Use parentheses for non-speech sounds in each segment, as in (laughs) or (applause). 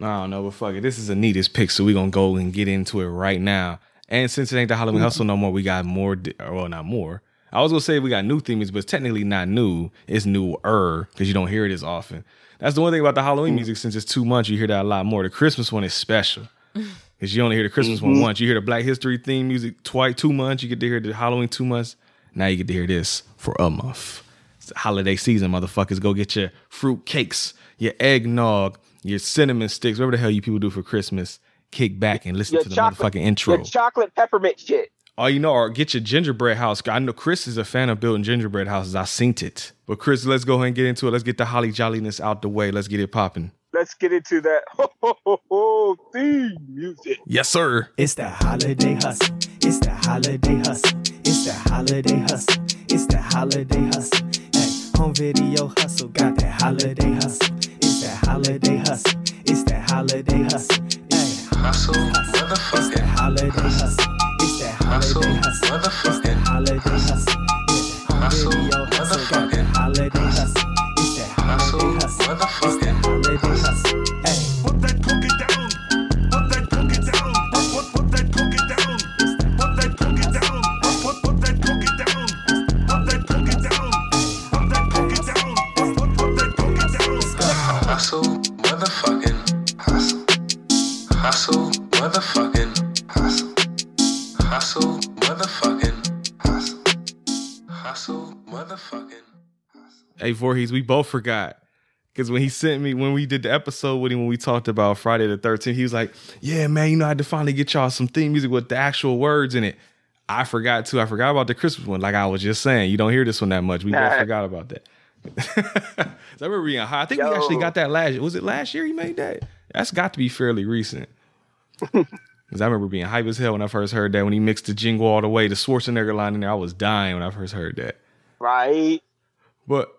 I don't know, but fuck it. This is Anita's pick, so we're gonna go and get into it right now. And since it ain't the Halloween hustle no more, we got more. di- Well, not more. I was gonna say we got new themes, but it's technically not new. It's newer because you don't hear it as often. That's the one thing about the Halloween hmm. music. Since it's two months, you hear that a lot more. The Christmas one is special (laughs) because you only hear the Christmas one mm-hmm. once. You hear the Black History theme music twice, two months. You get to hear the Halloween two months. Now you get to hear this for a month. It's the holiday season, motherfuckers. Go get your fruit cakes, your eggnog, your cinnamon sticks, whatever the hell you people do for Christmas. Kick back and listen Your to the chocolate, motherfucking intro. Your chocolate peppermint shit. Oh, you know, or get your gingerbread house. I know Chris is a fan of building gingerbread houses. I seen it. But Chris, let's go ahead and get into it. Let's get the holly jolliness out the way. Let's get it popping. Let's get into that ho, ho, ho, ho, theme music. Yes, sir. It's the holiday hustle. It's the holiday hustle. It's the holiday hustle. It's the holiday hustle. Hey, home video hustle. Got that holiday hustle. It's that holiday hustle. It's that holiday hustle. Hey, Hustle, it's that holiday hustle. It's that Hustle, holiday hustle. It's that holiday hustle. Yeah, that home Hustle, hustle. Motherfucking holiday hustle. It's that Hustle, holiday hustle. It's that holiday hustle. Hey. Put that cookie down. Put that cookie down. Put, put, put that cookie down. Put that cookie down. Put, put, put that cookie down. Put that cookie down. Put that cookie down. Put, put, put that cookie down. hustle, motherfucking hustle. Hustle, motherfucking hustle. Hustle, motherfucking hustle. Hustle, motherfucking hustle. Hey, Voorhees, we both forgot. Because when he sent me, when we did the episode with him, when we talked about Friday the 13th, he was like, Yeah, man, you know, I had to finally get y'all some theme music with the actual words in it. I forgot too. I forgot about the Christmas one. Like I was just saying, you don't hear this one that much. We both forgot about that. (laughs) So I remember being high. I think we actually got that last year. Was it last year he made that? That's got to be fairly recent. (laughs) Because I remember being hype as hell when I first heard that. When he mixed the jingle all the way, the Schwarzenegger line in there, I was dying when I first heard that. Right, But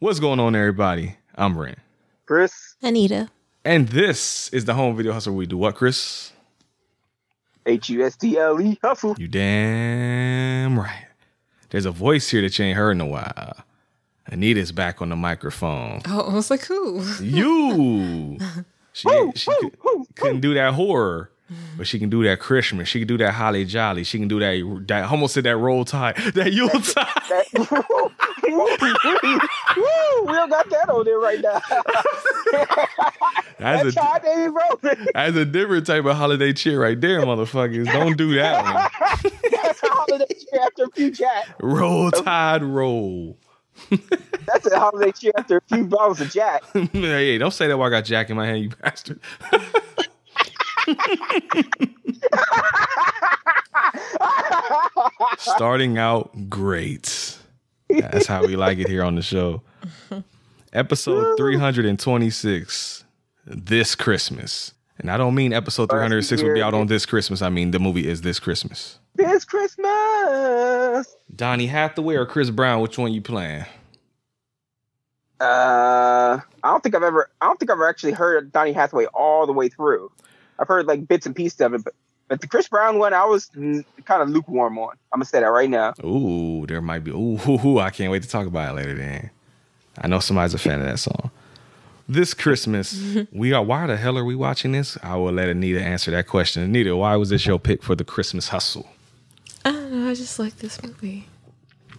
what's going on, everybody? I'm Brent. Chris? Anita. And this is the home video hustle. where We do what, Chris? H U S T L E hustle. You damn right. There's a voice here that you ain't heard in a while. Anita's back on the microphone. Oh, I was like, who? You. (laughs) She, she could, couldn't do that horror, but she can do that Christmas. She can do that holly jolly. She can do that. that I almost said that roll tide. (laughs) That Yule tide. That, (laughs) Woo, we don't got that on there right now. That's that a, child ain't rolling. that's a different type of holiday cheer right there, motherfuckers. Don't do that one. That's a holiday cheer after a few jack. Roll tide roll. (laughs) That's a holiday cheer after a few bottles of jack. (laughs) hey, don't say that while I got Jack in my hand, you bastard. (laughs) Starting out great. That's how we like it here on the show. Episode 326 this Christmas. And I don't mean episode 306 will be out on this Christmas. I mean the movie is this Christmas. This Christmas. Donny Hathaway or Chris Brown, which one you playing? Uh, I don't think I've ever. I don't think I've ever actually heard Donny Hathaway all the way through. I've heard like bits and pieces of it, but but the Chris Brown one, I was kind of lukewarm on. I'm gonna say that right now. Ooh, there might be. Ooh, hoo, hoo, I can't wait to talk about it later. Then I know somebody's a fan of that song. This Christmas, (laughs) we are. Why the hell are we watching this? I will let Anita answer that question. Anita, why was this your pick for the Christmas hustle? I don't know. I just like this movie,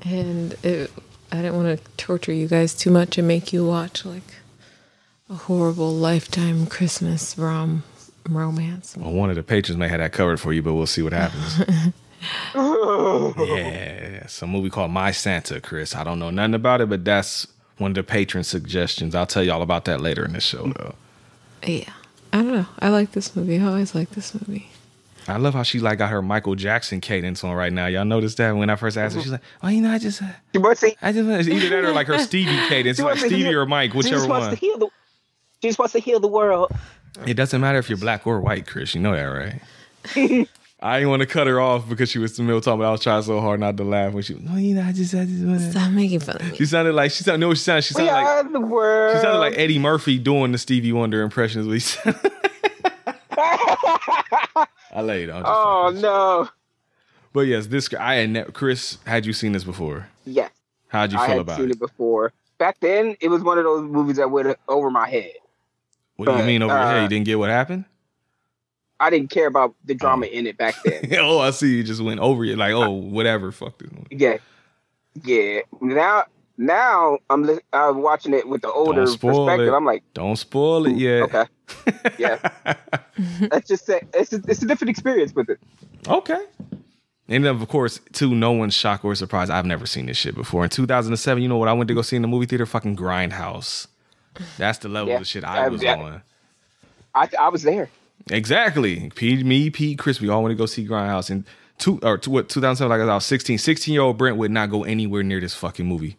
and it, I didn't want to torture you guys too much and make you watch like A horrible lifetime Christmas rom romance. Well, one of the patrons may have that covered for you, but we'll see what happens. (laughs) (laughs) yeah, it's a movie called My Santa, Chris. I don't know nothing about it, but that's one of the patron suggestions. I'll tell you all about that later in the show, though. Yeah. I don't know. I like this movie. I always like this movie. I love how she like got her Michael Jackson cadence on right now. Y'all noticed that when I first asked her, she's like, "Oh, you know, I just, uh, She wants to, I just want either that or like her (laughs) Stevie cadence, like to Stevie heal- or Mike, she whichever just wants one. to heal the. She just wants to heal the world. It doesn't matter if you're black or white, Chris. You know that, right? (laughs) I didn't want to cut her off because she was in the middle talking, but I was trying so hard not to laugh when she. Oh, you know, I just, I just want to. Stop making fun of me. She sounded like she sounded. No, she sounded. She We sounded like are the world. she sounded like Eddie Murphy doing the Stevie Wonder impressions. (laughs) (laughs) I laid on. oh no! But yes, this I had ne- Chris. Had you seen this before? Yes, How'd you I feel had about seen it? it before. Back then, it was one of those movies that went over my head. What do you mean over your head? uh, You didn't get what happened? I didn't care about the drama in it back (laughs) then. oh, I see. You just went over it like, oh, whatever. Fuck this movie. yeah, yeah. Now, now I'm li- I'm watching it with the older perspective. it. I'm like, Don't spoil it yet. okay, (laughs) yeah. (laughs) That's just say it's a, it's a different experience with it. Okay. And then, of course, to no one's shock or surprise, I've never seen this shit before. In 2007, you know what I went to go see in the movie theater? Fucking Grindhouse. That's the level Yeah. of shit I Uh, was yeah. on. I I was there. Exactly. P, me, Pete, Chris, we all went to go see Grindhouse. And two or two, what, 2007, like I was 16. 16 year old Brent would not go anywhere near this fucking movie.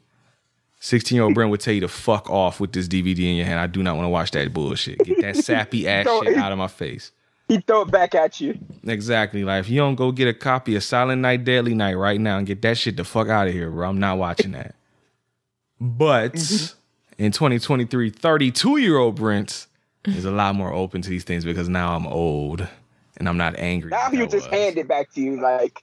16 year old Brent would tell you to fuck off with this DVD in your hand. I do not want to watch that bullshit. Get that (laughs) sappy ass shit out of my face. He throw it back at you. Exactly. Like if you don't go get a copy of Silent Night, Deadly Night right now and get that shit the fuck out of here, bro. I'm not watching that. But in 2023, 32 year old Brent is a lot more open to these things because now I'm old and I'm not angry. Now he'll just hand it back to you like,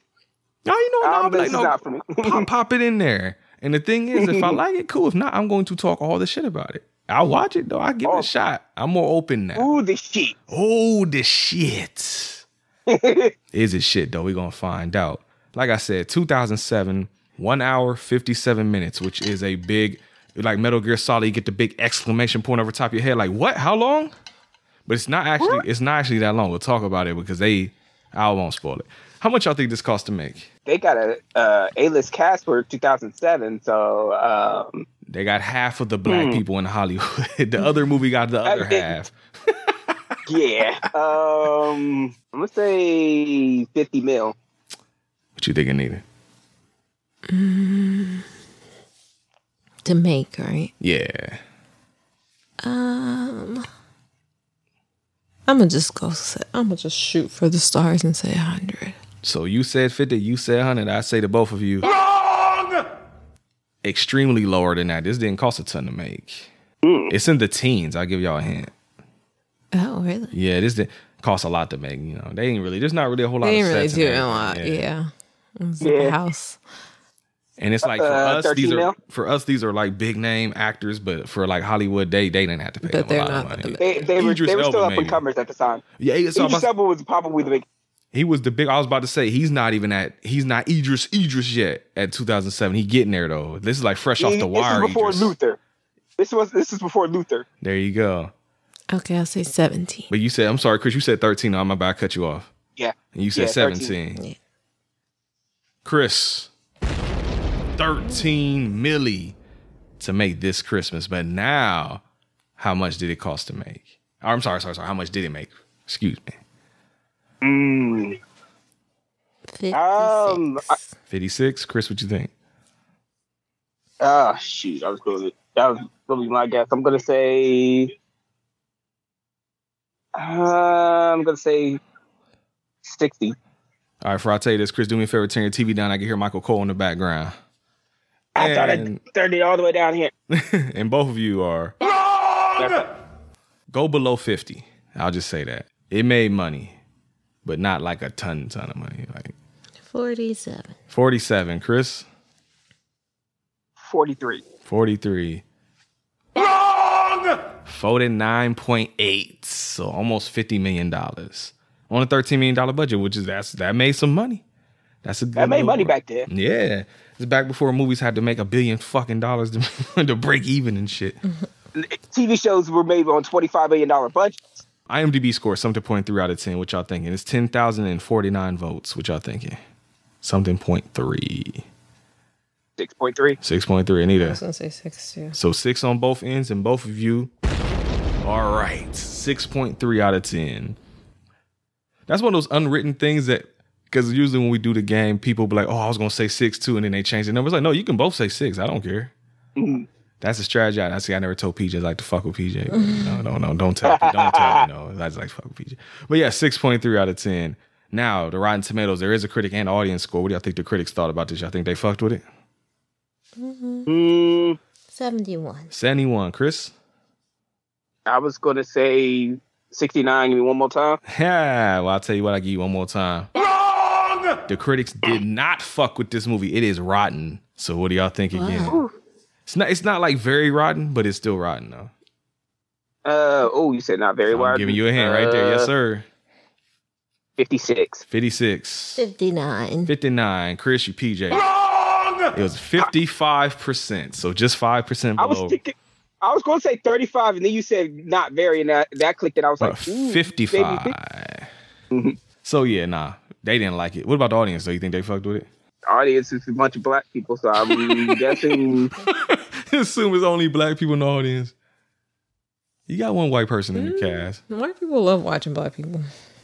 No, you know what? um, I'll be this like, no, not for me. pop, pop it in there. And the thing is, if I (laughs) like it, cool. If not, I'm going to talk all the shit about it. I'll watch it though. I give it Oh. a shot. I'm more open now. Oh, the shit. Oh, the shit. (laughs) Is it shit though? We're gonna find out. Like I said, 2007, one hour, 57 minutes, which is a big, like Metal Gear Solid, you get the big exclamation point over top of your head. Like, what? How long? But it's not actually, it's not actually that long. We'll talk about it because they, I won't spoil it. How much y'all think this cost to make? They got a uh, A-list cast for 2007, so um, They got half of the black people in Hollywood. (laughs) the other movie got the other Hmm. I- half. (laughs) yeah. um, I'm gonna say 50 mil. What you think, Anita? To make, right? Yeah. Um, I'm gonna just go. Say, I'm gonna just shoot for the stars and say hundred. So you said 50, you said 100. I say to both of you. Wrong! Extremely lower than that. This didn't cost a ton to make. It's in the teens. I'll give y'all a hint. Oh, really? Yeah, this did cost a lot to make. You know, they ain't really. There's not really a whole lot. They of didn't really sets do a lot. Yeah. It was like Yeah. a house. And it's like for Uh, us, these 13 are mil? for us these are like big name actors, but for like Hollywood, they they didn't have to pay But them a they're lot of money. the- They, they were they were still Elba, up and comers at the time. Yeah, so Idris Elba was probably the big. He was the big. I was about to say he's not even at. He's not Idris Idris yet at 2007. He getting there though. This is like fresh off the this wire. is before Idris. Luther. This was this is before Luther. There you go. Okay, I'll say seventeen. But you said, I'm sorry, Chris, you said 13. I'm about to cut you off. Yeah. And you said Yeah, 17. Yeah. Chris, 13 milli to make this Christmas. But now, how much did it cost to make? Or, I'm sorry, sorry, sorry. How much did it make? Excuse me. Mm. 56. Um, I- 56. Chris, what you think? Ah, shoot. I was going to. That was going to be my guess. I'm going to say. Uh, I'm going to say 60. All right, before I tell you this, Chris, do me a favor, turn your TV down. I can hear Michael Cole in the background. I thought I And- turned it all the way down here. (laughs) and both of you are go below 50. I'll just say that. It made money, but not like a ton, ton of money. Like Forty-seven. 47. Chris, 43. 43. 49.8. So almost $50 million on a $13 million budget, which is that's that made some money. That's a good That made little- money back then. Yeah. It's back before movies had to make a billion fucking dollars to, (laughs) to break even and shit. TV shows were made on twenty five million dollar budgets. IMDb score something point three out of ten. What y'all thinking? It's ten thousand and forty nine votes. What y'all thinking? Something point three. Six point three. Six point three. I Anita. was gonna say six too. So six on both ends, and both of you. All right, six point three out of ten. That's one of those unwritten things that, because usually when we do the game, people be like, "Oh, I was gonna say six too," and then they change the numbers. Like, no, you can both say six. I don't care. Mm-hmm. That's a strategy. I I see. I never told PJ I like to fuck with PJ. No, no, no. Don't tell. Me. Don't tell me. No, I just like to fuck with PJ. But yeah, six point three out of ten. Now the Rotten Tomatoes. There is a critic and audience score. What do y'all think the critics thought about this? Y'all think they fucked with it? Mm, 71. Seventy one. Chris. I was gonna say sixty nine. Give me one more time. (laughs) Yeah, well, I'll tell you what, I'll give you one more time. The critics did not fuck with this movie. It is rotten. So what do y'all think again? It's not it's not like very rotten, but it's still rotten though. Uh oh, you said not very I'm giving you a hand right there. Yes, Uh, sir. Fifty six. 56. 59. 59. Chris, you PJ. Wrong! It was 55%. So just 5% I was below. thinking. I was gonna say thirty five, and then you said not very, and that that clicked, and I was But like, ooh, 55. maybe (laughs) So yeah, nah. They didn't like it. What about the audience? though? you think they fucked with it? audience is a bunch of black people, so I'm guessing (laughs) (laughs) Assume it's only black people in the audience. You got one white person in Mm. the cast. White people love watching black people.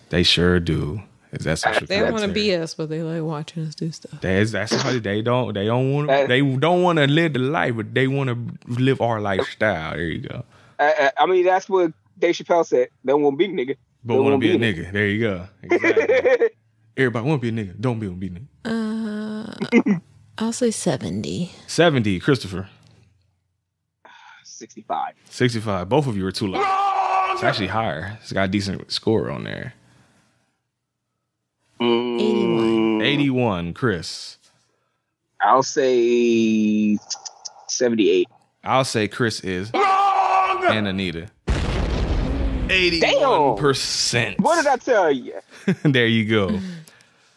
They sure do. Is that social They don't want to be us, but they like watching us do stuff. That's that's how they don't they don't want That- they don't want to live the life, but they want to live our lifestyle. There you go. I, I- I mean that's what Dave Chappelle said. They won't be nigga. But They want to won't be a be nigga. There you go. Exactly. (laughs) Everybody want to be a nigga. Don't be a be a nigga. Uh, (laughs) I'll say 70. Seventy, Christopher. Sixty five. Sixty-five. Both of you are too low. It's actually higher. It's got a decent score on there. 81. Eighty-one, Chris. I'll say seventy eight. I'll say Chris is and Anita. Eighty-one percent. What did I tell you? (laughs) there you go.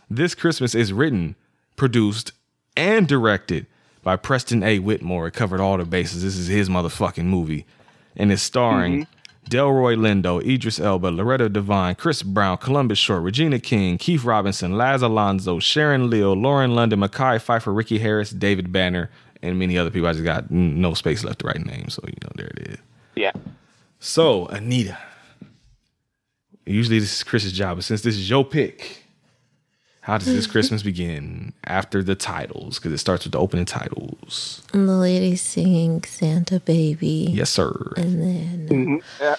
This Christmas is written, produced, and directed by Preston A. Whitmore. It covered all the bases. This is his motherfucking movie. And it's starring mm-hmm. Delroy Lindo, Idris Elba, Loretta Devine, Chris Brown, Columbus Short, Regina King, Keith Robinson, Laz Alonso, Sharon Leal, Lauren London, Mekhi Phifer, Ricky Harris, David Banner, and many other people. I just got no space left to write names, so you know there it is. Yeah. So, Anita. Usually this is Chris's job, but since this is your pick, how does this Christmas begin after the titles? Because it starts with the opening titles. And the lady singing Santa Baby. Yes, sir. And then, Mm-hmm. Yeah.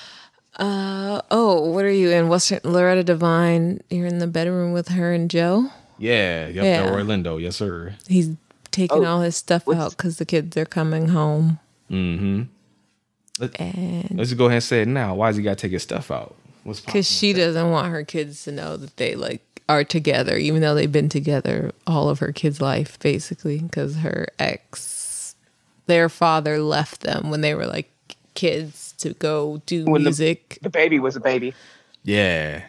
uh, oh, what are you in? What's her, Loretta Devine? You're in the bedroom with her and Joe? Yeah, yep, Yeah. Delroy Lindo. Yes, sir. He's taking Oh, all his stuff out because the kids are coming home. Mm-hmm. And Let's just go ahead and say it now. Why does he got to take his stuff out? What's because she doesn't want her kids to know that they like are together, even though they've been together all of her kids' life, basically. Because her ex, their father left them when they were like kids to go do When the- music. The baby was a baby. Yeah.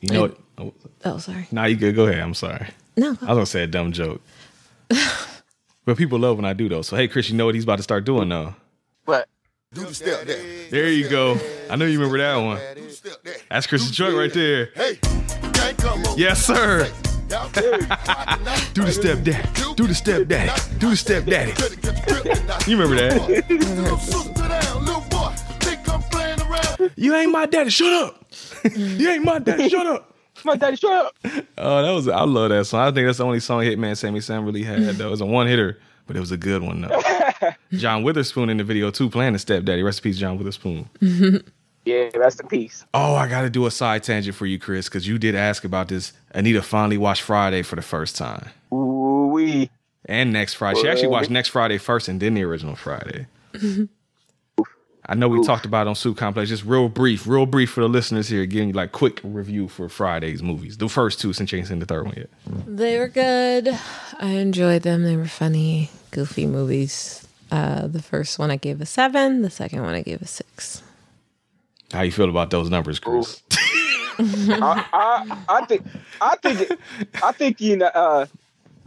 You know what? Oh, sorry. nah, you good. Go ahead. I'm sorry. No, I was gonna say a dumb joke. (laughs) but people love when I do though. So hey, Chris, you know what he's about to start doing though. But Do the step there. There you go. I know you remember that one. Do the step there. That's Chris's joint right there. Hey, gang come over. Yes, sir. Do Do the step daddy. Do the step daddy. Do the step daddy. You remember that? You ain't my daddy. Shut up. you ain't my daddy. Shut up. my daddy, shut up. Oh, that was I love that song. I think that's the only song Hitman Sammy Sam really had. Though it was a one hitter, but it was a good one though. (laughs) John Witherspoon in the video too, playing the stepdaddy. Rest in peace, John Witherspoon. Yeah, rest in peace. Oh, I got to do a side tangent for you, Chris, because you did ask about this. Anita finally watched Friday for the first time, Ooh wee. and next Friday. She actually watched next Friday first, and then the original Friday. (laughs) I know we talked about it on Soup Complex. Just real brief, real brief for the listeners here, giving you like quick review for Friday's movies. The first two, since you ain't seen the third one yet. they were good. I enjoyed them. They were funny, goofy movies. Uh, the first one I gave a seven. The second one I gave a six. How you feel about those numbers, Chris? I, I, I think, I think, I think you know. Uh,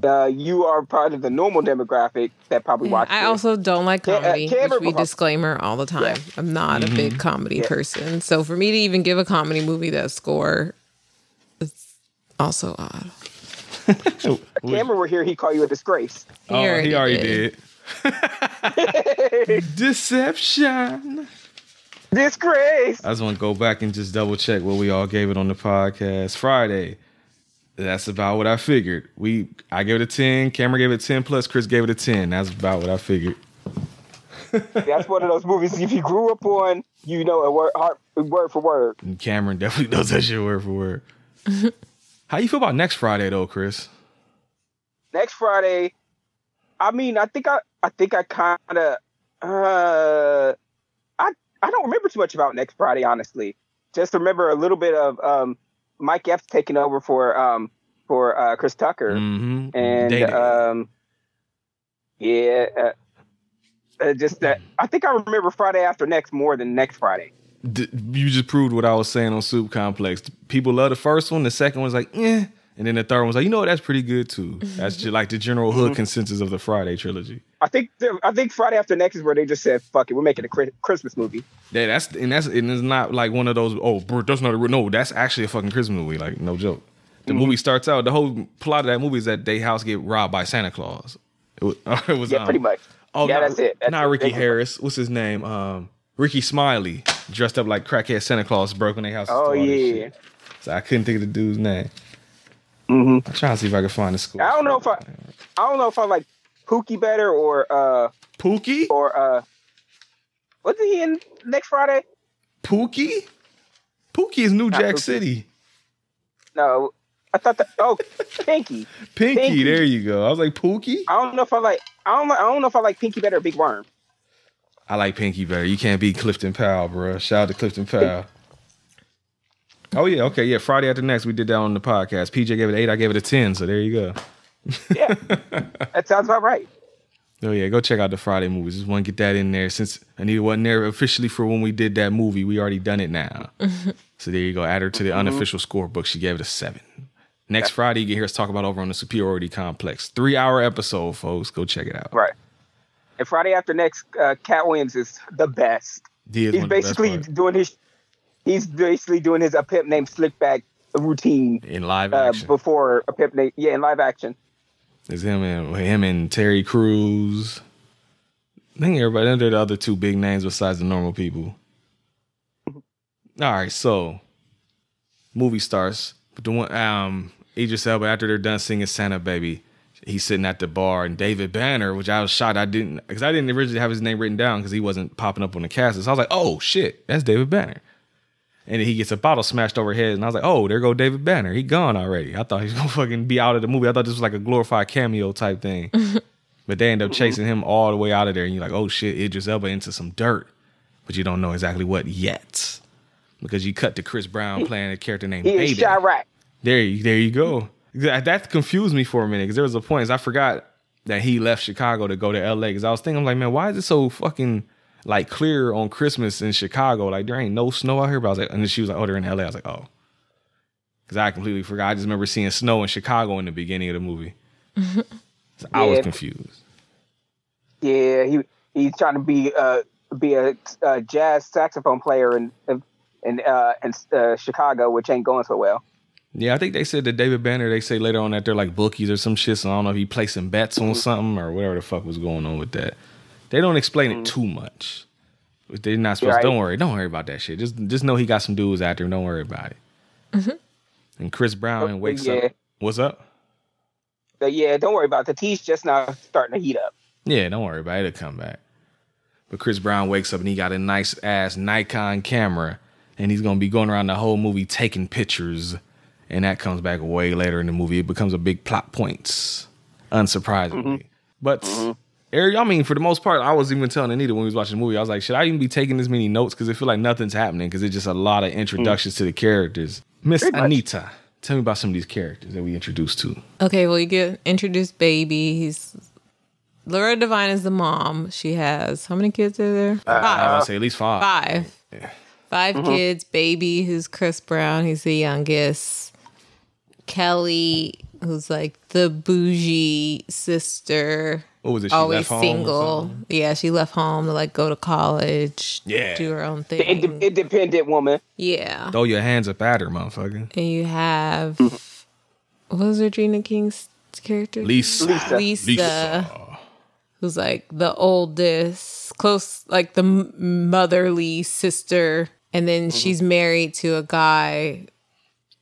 uh, you are part of the normal demographic that probably Yeah, watches. I also don't like Ca- uh, comedy, Cameron which we Bob- disclaimer all the time. I'm not a big comedy Yeah. person, so for me to even give a comedy movie that score, it's also odd. (laughs) Cameron were here, he called you a disgrace. He Oh, already he already did. did. (laughs) (laughs) Deception. Disgrace. I just want to go back and just double check what we all gave it on the podcast Friday. That's about what I figured. We I gave it a 10, Cameron gave it a 10 plus, Chris gave it a 10. That's about what I figured. (laughs) That's one of those movies. If you grew up on, you know it word, heart, word for word. And Cameron definitely knows that shit word for word. (laughs) How you feel about next Friday though, Chris? Next Friday, I mean, I think I, I think I kind of, uh, I, don't remember too much about next Friday, honestly. Just remember a little bit of um, Mike Epps taking over for um, for uh, Chris Tucker. Mm-hmm. and um, yeah, uh, uh, just that. I think I remember Friday after next more than next Friday. D- you just proved what I was saying on Soup Complex. People love the first one. The second one's like, eh. And then the third one's like, you know what? That's pretty good too. That's (laughs) just like the general hood consensus of the Friday trilogy. I think I think Friday after next is where they just said, "Fuck it, we're making a Christmas movie." Yeah, that's and that's and it's not like one of those. Oh, bro, that's not a. No, that's actually a fucking Christmas movie. Like no joke. The movie starts out. The whole plot of that movie is that they house get robbed by Santa Claus. It was. (laughs) It was Yeah, um, pretty much. Oh, yeah, not, that's it. That's not it. Ricky They- Harris. What's his name? Um, Rickey Smiley, dressed up like crackhead Santa Claus, broke in their house. Oh stole all this yeah. So I couldn't think of the dude's name. Mhm. I'm trying to see if I can find the school. I don't know if I, I don't know if I like Pookie better or uh Pookie. or uh, what's he in next Friday? Pookie. Pookie is New Not Jack Pookie. City. No, I thought that. Oh, Pinky. (laughs) Pinky, Pinky. There you go. I was like Pookie. I don't know if I like. I don't. I don't know if I like Pinky better or Big Worm. I like Pinky better. You can't beat Clifton Powell, bro. Shout out to Clifton Powell. Oh yeah, okay, yeah. Friday after next, we did that on the podcast. PJ gave it eight. I gave it a ten. So there you go. Yeah, (laughs) that sounds about right. Oh yeah, go check out the Friday movies. Just want to get that in there since Anita wasn't there officially for when we did that movie. We already done it now. (laughs) so there you go. Add her to the unofficial scorebook. She gave it a seven. Next Friday, you can hear us talk about over on the Superiority Complex. Three hour episode, folks. Go check it out. Right. And Friday after next, uh, Katt Williams is the best. He is He's one of the best basically doing his. He's basically doing his a pimp named Slickback routine in live uh, action. before a pimp named yeah in live action. It's him and him and Terry Crews. I think everybody Then they're the other two big names besides the normal people. All right, so movie starts. But the one um Idris Elba after they're done singing Santa Baby, he's sitting at the bar and David Banner, which I was shocked I didn't because I didn't originally have his name written down because he wasn't popping up on the cast. So I was like, oh shit, that's David Banner. And he gets a bottle smashed over his head, and I was like, "Oh, there go David Banner. He gone already." I thought he was gonna (laughs) fucking be out of the movie. I thought this was like a glorified cameo type thing. (laughs) but they end up chasing him all the way out of there, and you're like, "Oh shit, Idris Elba into some dirt," but you don't know exactly what yet because you cut to Chris Brown playing a character named He Baby. Chirac. There, you, there you go. That, confused me for a minute because there was a point. 'cause I forgot that he left Chicago to go to L.A. Because I was thinking, I'm like, man, why is it so fucking like clear on Christmas in Chicago? Like there ain't no snow out here. But I was like, and then she was like, oh, they're in L.A. I was like, oh, because I completely forgot. I just remember seeing snow in Chicago in the beginning of the movie. (laughs) So I was confused. Yeah, he he's trying to be uh be a, uh jazz saxophone player in in uh in uh, Chicago, which ain't going so well. Yeah, I think they said that David Banner. They say later on that they're like bookies or some shit. So I don't know if he placing bets on something or whatever the fuck was going on with that. They don't explain it mm-hmm. too much. They're not supposed. Right. Don't worry. Don't worry about that shit. Just just know he got some dudes out there. Don't worry about it. Mm-hmm. And Chris Brown Oh, wakes yeah. up. What's up? But yeah, don't worry about it. the tea's just now starting to heat up. Yeah, don't worry about it. It'll come back. But Chris Brown wakes up and he got a nice ass Nikon camera, and he's gonna be going around the whole movie taking pictures. And that comes back way later in the movie. It becomes a big plot points, unsurprisingly. Mm-hmm. But Eric, I mean, for the most part, I was even telling Anita when we was watching the movie, I was like, should I even be taking this many notes? Because I feel like nothing's happening. Because it's just a lot of hmm. introductions to the characters. Miss Anita, tell me about some of these characters that we introduced to. Okay, well, you get introduced baby. He's Laura Devine is the mom. She has how many kids are there? I Five. would say at least five. Five. 5 mm-hmm. kids. Baby, who's Chris Brown. He's the youngest. Kelly, who's like the bougie sister. What was it? She always left single. something? Yeah, she left home to like go to college. Yeah. do her own The thing. inde- independent woman. yeah, Throw your hands up at her, motherfucker. and you have what was Regina King's character? Lisa. Lisa. Lisa, Lisa. who's like the oldest, close, like the motherly sister, and then Mm-hmm. she's married to a guy,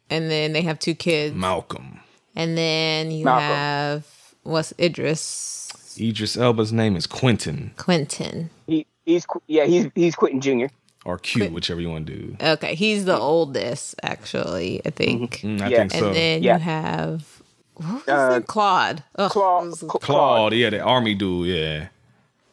and then they have two kids, Malcolm. and then you Malcolm. have what's Idris Idris Elba's name is Quentin Quentin. He he's yeah he's he's Quentin Jr. or Q, whichever you want to do. Okay, he's the oldest, actually. I think, Mm, I Yeah. think and then Yeah. you have what was Uh, it? Claude. Ugh, Claude, it was- Cla- Claude, yeah, the army dude, yeah.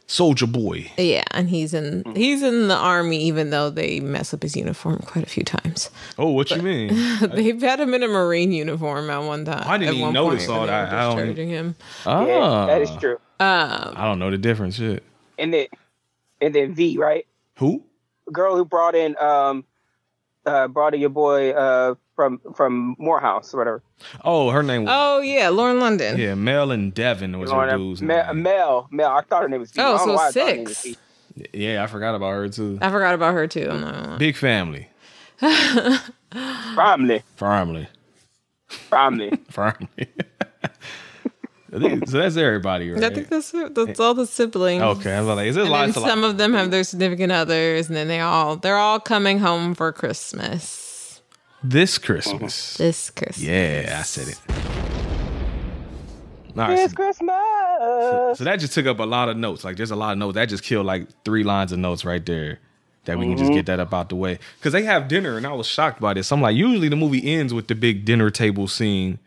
Soldier boy. Yeah, and he's in he's in the army, even though they mess up his uniform quite a few times. Oh, what you mean? (laughs) They've had him in a marine uniform at one time. I didn't at even notice all that. I don't- discharging him. Ah, Yeah, that is true. I don't know the difference. Shit. And then and then V right, Who? girl who brought in um uh brought in your boy uh from from Morehouse or whatever. Oh, her name was Oh yeah, Lauren London. yeah, Mel and Devin was her dude's Mel, name. Mel, Mel. I thought her name was V. Oh, I don't know so why I thought her name was six. Yeah, I forgot about her too. I forgot about her too. I'm not. Big family, Family, family, family. (laughs) family. (laughs) So that's everybody, right? I think that's. That's all the siblings. okay, I was like, is there And then lots of some of them have their significant others, and then they all they're all coming home for Christmas this Christmas? Uh-huh. this Christmas. Yeah, I said it. All right, It's so, Christmas. so that just took up a lot of notes. Like, there's a lot of notes. That just killed like three lines of notes right there. That we can just get mm-hmm. that up out the way. Because they have dinner, and I was shocked by this. I'm like, usually the movie ends with the big dinner table scene,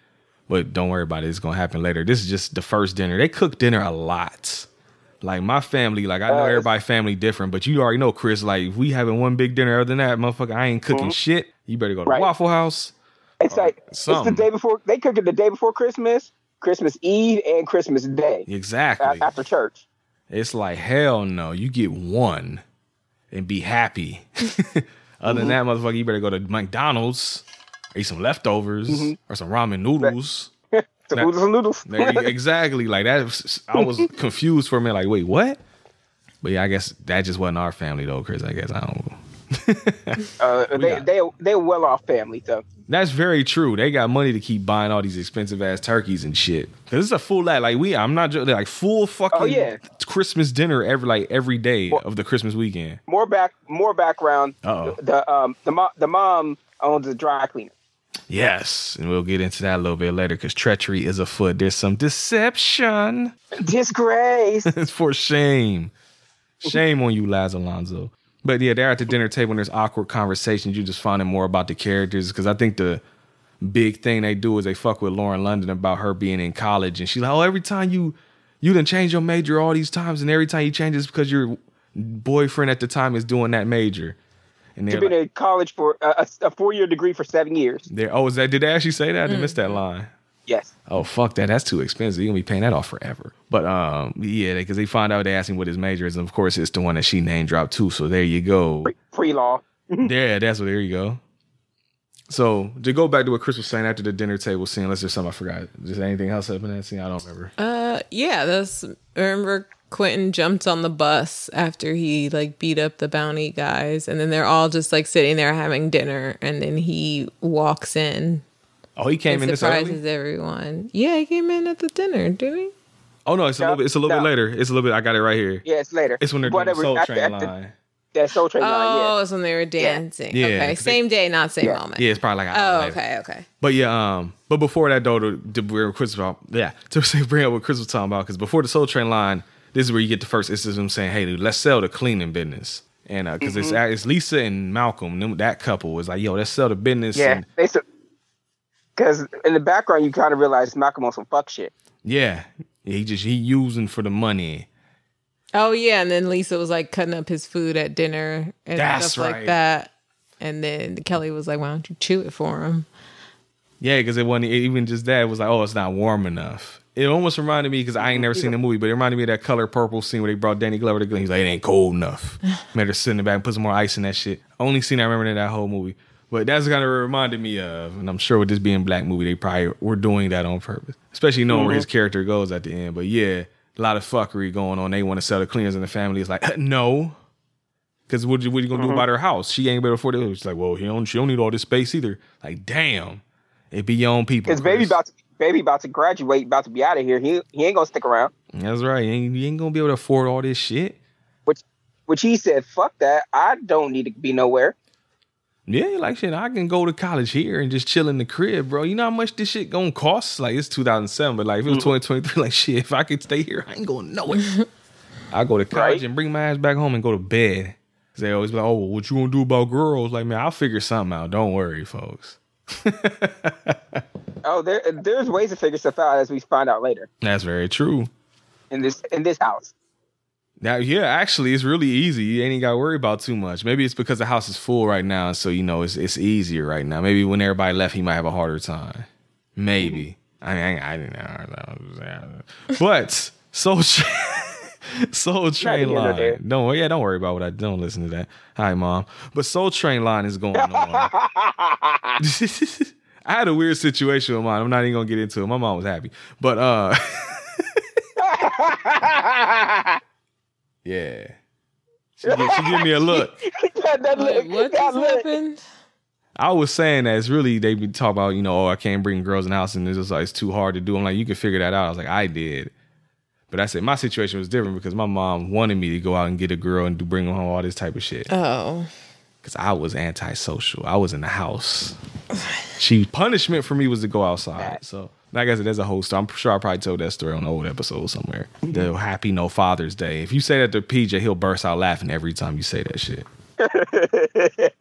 but don't worry about it. It's gonna happen later. This is just the first dinner. They cook dinner a lot. Like my family, like I know everybody family different, but you already know, Chris. Like if we having one big dinner, other than that, motherfucker, I ain't cooking mm-hmm. shit. You better go to Right. Waffle House. It's like it's the day before. They cook it the day before Christmas, Christmas Eve, and Christmas Day Exactly. after church. It's like hell no. You get one and be happy. (laughs) Other than mm-hmm. that, motherfucker, you better go to McDonald's, eat some leftovers mm-hmm. or some ramen noodles. The and noodles. (laughs) Exactly. Like that. I was (laughs) confused for a minute. Like, wait, what? But yeah, I guess that just wasn't our family though, Chris. I guess I don't. Uh, (laughs) they got- they they well off family though. That's very true. They got money to keep buying all these expensive ass turkeys and shit. Cause it's a full lot. Like we, I'm not joking. Like full fucking Oh, yeah. Christmas dinner every like every day of the Christmas weekend. More back more background. Uh-oh. The, the um the mom the mom owns a dry cleaner. Yes, and we'll get into that a little bit later because treachery is afoot. There's some deception. Disgrace. (laughs) it's for shame. Shame on you, Laz Alonso. But yeah, they're at the dinner table and there's awkward conversations. You just finding more about the characters because I think the big thing they do is they fuck with Lauren London about her being in college and she's like, oh, every time you you didn't change your major all these times and every time you change it's because your boyfriend at the time is doing that major. And She's they're been like, in college for a, a, a four year degree for seven years. they're, oh, is that did they actually say that? I missed that line. Yes. Oh fuck that! That's too expensive. You're gonna be paying that off forever. But um, yeah, because they find out they ask him what his major is, and of course it's the one that she name dropped too. So there you go. Pre law. (laughs) Yeah, that's what. There you go. So to go back to what Chris was saying after the dinner table scene, unless there's something I forgot. Just anything else happened in that scene? I don't remember. Uh, yeah, that's remember Quentin jumped on the bus after he like beat up the bounty guys, and then they're all just like sitting there having dinner, and then he walks in Oh, he came in and this surprises early. everyone. Yeah, he came in at the dinner, didn't he? Oh no, it's a little bit. It's a little bit later. It's a little bit. I got it right here. Yeah, it's later. It's when they're doing the Whatever, Soul after- Train after line. That Soul Train line, Oh, yeah. it's when they were dancing. Yeah, okay, 'cause they- same day, not same Yeah. moment. Yeah, it's probably like. an Oh, later. okay, okay. But yeah, um, but before that though, (laughs) to, to bring up Chris about, yeah, to bring up what Chris was talking about, because before the Soul Train line, this is where you get the first instance of them saying, "Hey, dude, let's sell the cleaning business," and uh, because it's mm-hmm. it's Lisa and Malcolm, them, that couple was like, "Yo, let's sell the business." Yeah. and- They because in the background you kind of realize Malcolm on some fuck shit. yeah, he just he using for the money. Oh yeah, and then Lisa was like cutting up his food at dinner and That's stuff right. like that. And then Kelly was like, "Why don't you chew it for him?" Yeah, because it wasn't even just that. It was like, oh, it's not warm enough. It almost reminded me because I ain't never seen the movie, but it reminded me of that color purple scene where they brought Danny Glover to Glen. He's like, it ain't cold enough. (laughs) Made her sit in the back and put some more ice in that shit. Only scene I remember in that whole movie. But that's kind of reminded me of, and I'm sure with this being a black movie, they probably were doing that on purpose, especially knowing where his uh-huh. character goes at the end. But yeah, a lot of fuckery going on. They want to sell the cleaners and the family. is like uh, no, because what you what you gonna do uh-huh. about her house? She ain't able to afford it. She's like, well, he don't she don't need all this space either. Like, damn, it be your own people. Because baby about to baby about to graduate, about to be out of here. He he ain't gonna stick around. That's right. You ain't, you ain't gonna be able to afford all this shit. Which which he said, fuck that. I don't need to be nowhere. Yeah, like shit. I can go to college here and just chill in the crib, bro. You know how much this shit gonna cost? Like it's 2007, but like if it was mm. 2023, (laughs) like shit, if I could stay here, I ain't going nowhere. (laughs) I go to college Right. and bring my ass back home and go to bed. They always be like, "Oh, what you gonna do about girls?" Like, man, I'll figure something out. Don't worry, folks. (laughs) Oh, there there's ways to figure stuff out as we find out later That's very true. in this in this house. Now, yeah, actually, it's really easy. You ain't got to worry about too much. Maybe it's because the house is full right now, so you know it's it's easier right now. Maybe when everybody left, he might have a harder time. Maybe. I mean, I, I didn't know. But Soul (laughs) (laughs) Train, (laughs) Soul Train here nor there. line. Don't. Yeah, don't worry about what I don't listen to that. Hi, mom. But Soul Train line is going on. (laughs) (laughs) I had a weird situation with mine. I'm not even gonna get into it. My mom was happy, but uh, yeah. She, gi- she give me a look. that, that look, what just happened? I was saying that it's really they be talking about you know oh I can't bring girls in the house and it's just like it's too hard to do. I'm like you can figure that out. I was like I did, but I said my situation was different because my mom wanted me to go out and get a girl and do bring home all this type of shit Oh, because I was antisocial. I was in the house. She punishment for me was to go outside. So like I said, there's a whole story. I'm sure I probably told that story on an old episode somewhere. The Happy No Father's Day. If you say that to PJ, he'll burst out laughing every time you say that shit. (laughs)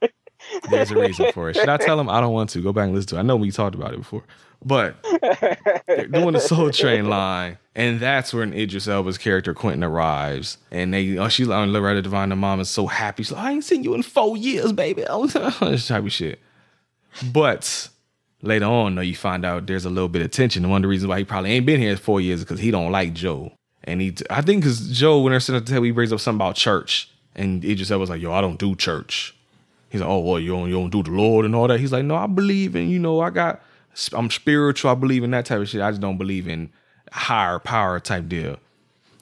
There's a reason for it. Should I tell him? I don't want to. Go back and listen to it. I know we talked about it before. But (laughs) they're doing the Soul Train line. And that's when Idris Elba's character Quentin arrives. And they oh, she's like, oh, Loretta Devine, the mom is so happy. She's like, I ain't seen you in four years, baby. (laughs) this type of shit. But later on, though, you find out there's a little bit of tension. One of the reasons why he probably ain't been here four years is because he don't like Joe. And he, I think, because Joe, when they're sitting at the table, he brings up something about church. And Idris Elba's like, yo, I don't do church. He's like, oh, well, you don't, you don't do the Lord and all that. He's like, no, I believe in, you know, I got, I'm spiritual. I believe in that type of shit. I just don't believe in higher power type deal.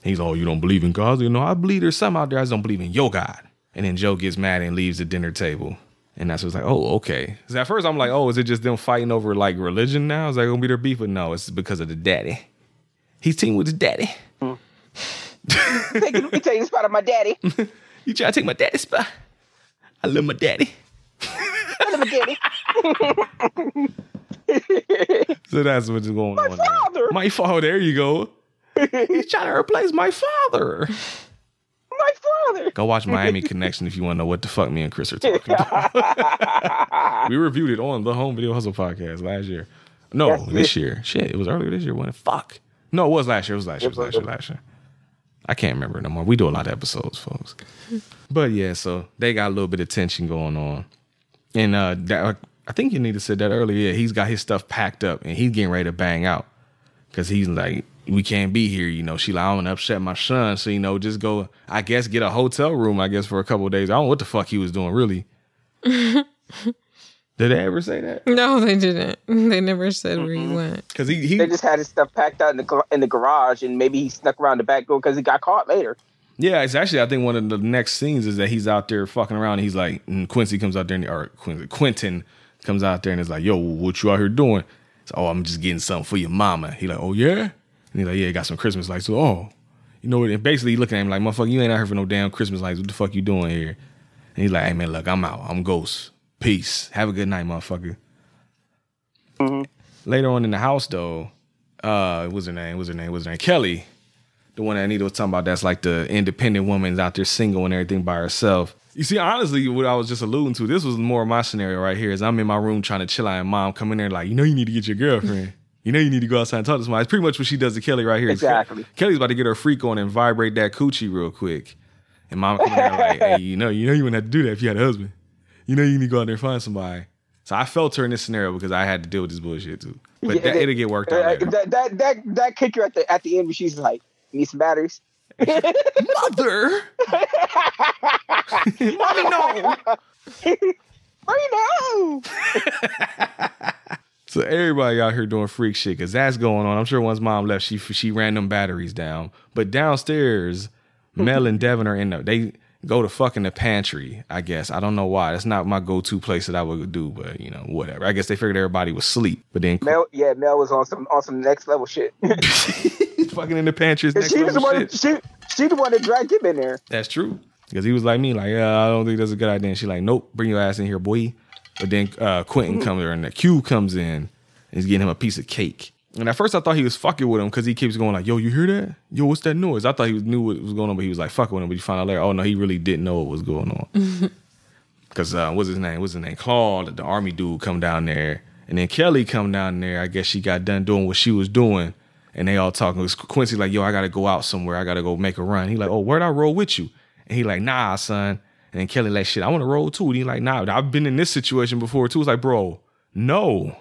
He's oh, you don't believe in God? You know, I believe there's some out there. I just don't believe in your God. And then Joe gets mad and leaves the dinner table. And that's what's like, oh, okay. 'Cause at first I'm like, oh, is it just them fighting over like religion now? Is that gonna be their beef? But no, it's because of the daddy. He's teaming with his daddy. Take, let me tell you this part of my daddy. (laughs) You try to take my daddy's spot. I love my daddy. I love my daddy. (laughs) (laughs) So that's what's going on. there. father. My father. There you go. He's (laughs) trying to replace my father. My father. Go watch Miami Connection if you want to know what the fuck me and Chris are talking (laughs) about. we reviewed it on the Home Video Hustle podcast last year. No, That's this it. year. Shit, it was earlier this year. When fuck. No, it was last year. It was last year. It was last year. Last year. I can't remember no more. We do a lot of episodes, folks. But yeah, so they got a little bit of tension going on, and uh, that, I think you need to said that earlier. Yeah, he's got his stuff packed up and he's getting ready to bang out because he's like, we can't be here. You know, she like, I don't want to upset my son, so you know, just go. I guess get a hotel room. I guess for a couple of days. I don't know what the fuck he was doing really. (laughs) Did they ever say that? no, they didn't. (laughs) They never said where he went. Because he, he They just had his stuff packed out in the in the garage, and maybe he snuck around the back door because he got caught later. Yeah, it's actually I think one of the next scenes is that he's out there fucking around. And he's like, and Quincy comes out there, and, or Quincy, Quentin comes out there and is like, "Yo, what you out here doing?" So, oh, I'm just getting something for your mama. He like, "Oh yeah," and he's like, "Yeah, got some Christmas lights." So, oh, you know what? And basically, he looking at him like, "Motherfucker, you ain't out here for no damn Christmas lights. What the fuck you doing here?" And he's like, "Hey man, look, I'm out. I'm Ghost. Peace. Have a good night, motherfucker." Later on in the house, though, uh, what's her name? What's her name? What's her name? Kelly the one that Anita was talking about that's like the independent woman's out there single and everything by herself. You see, honestly, what I was just alluding to, this was more of my scenario right here. Is I'm in my room trying to chill out, and mom come in there like, you know, you need to get your girlfriend. You know, you need to go outside and talk to somebody. It's pretty much what she does to Kelly right here. Exactly. Kelly's about to get her freak on and vibrate that coochie real quick, and mom come in there like, hey, you know, you know, you wouldn't have to do that if you had a husband. You know, you need to go out there and find somebody. So I felt her in this scenario because I had to deal with this bullshit too. But Yeah, that, it'll get worked out Uh, that that that that kicker at the at the end, where she's like, "Need some batteries." Mother, mommy, no. Freedom. (laughs) So everybody out here doing freak shit because that's going on. I'm sure once mom left, she she ran them batteries down. But downstairs, (laughs) Mel and Devin are in the they go to fucking the pantry. I guess I don't know why. That's not my go to place that I would do, but you know whatever. I guess they figured everybody was asleep. But then Mel, yeah, Mel was on some on some next level shit. (laughs) fucking in the pantry next she was the one. shit. She she the one that dragged him in there. That's true. Because he was like me, like, yeah, I don't think that's a good idea. And she like, nope, bring your ass in here, boy. But then uh, Quentin comes there and the Q comes in and he's getting him a piece of cake. And at first I thought he was fucking with him because he keeps going like, yo, you hear that? Yo, what's that noise? I thought he knew what was going on, but he was like fucking with him. But you find out later, oh no, he really didn't know what was going on. (laughs) Because uh, what's his name? What's his name? Claude, the army dude, come down there. And then Kelly come down there. I guess she got done doing what she was doing. And they all talking. It was Quincy like, yo, I gotta go out somewhere. I gotta go make a run. He like, oh, where'd I roll with you? And he like, nah, son. And then Kelly like, shit, I want to roll too. And he like, nah, I've been in this situation before too. It's like, bro, no.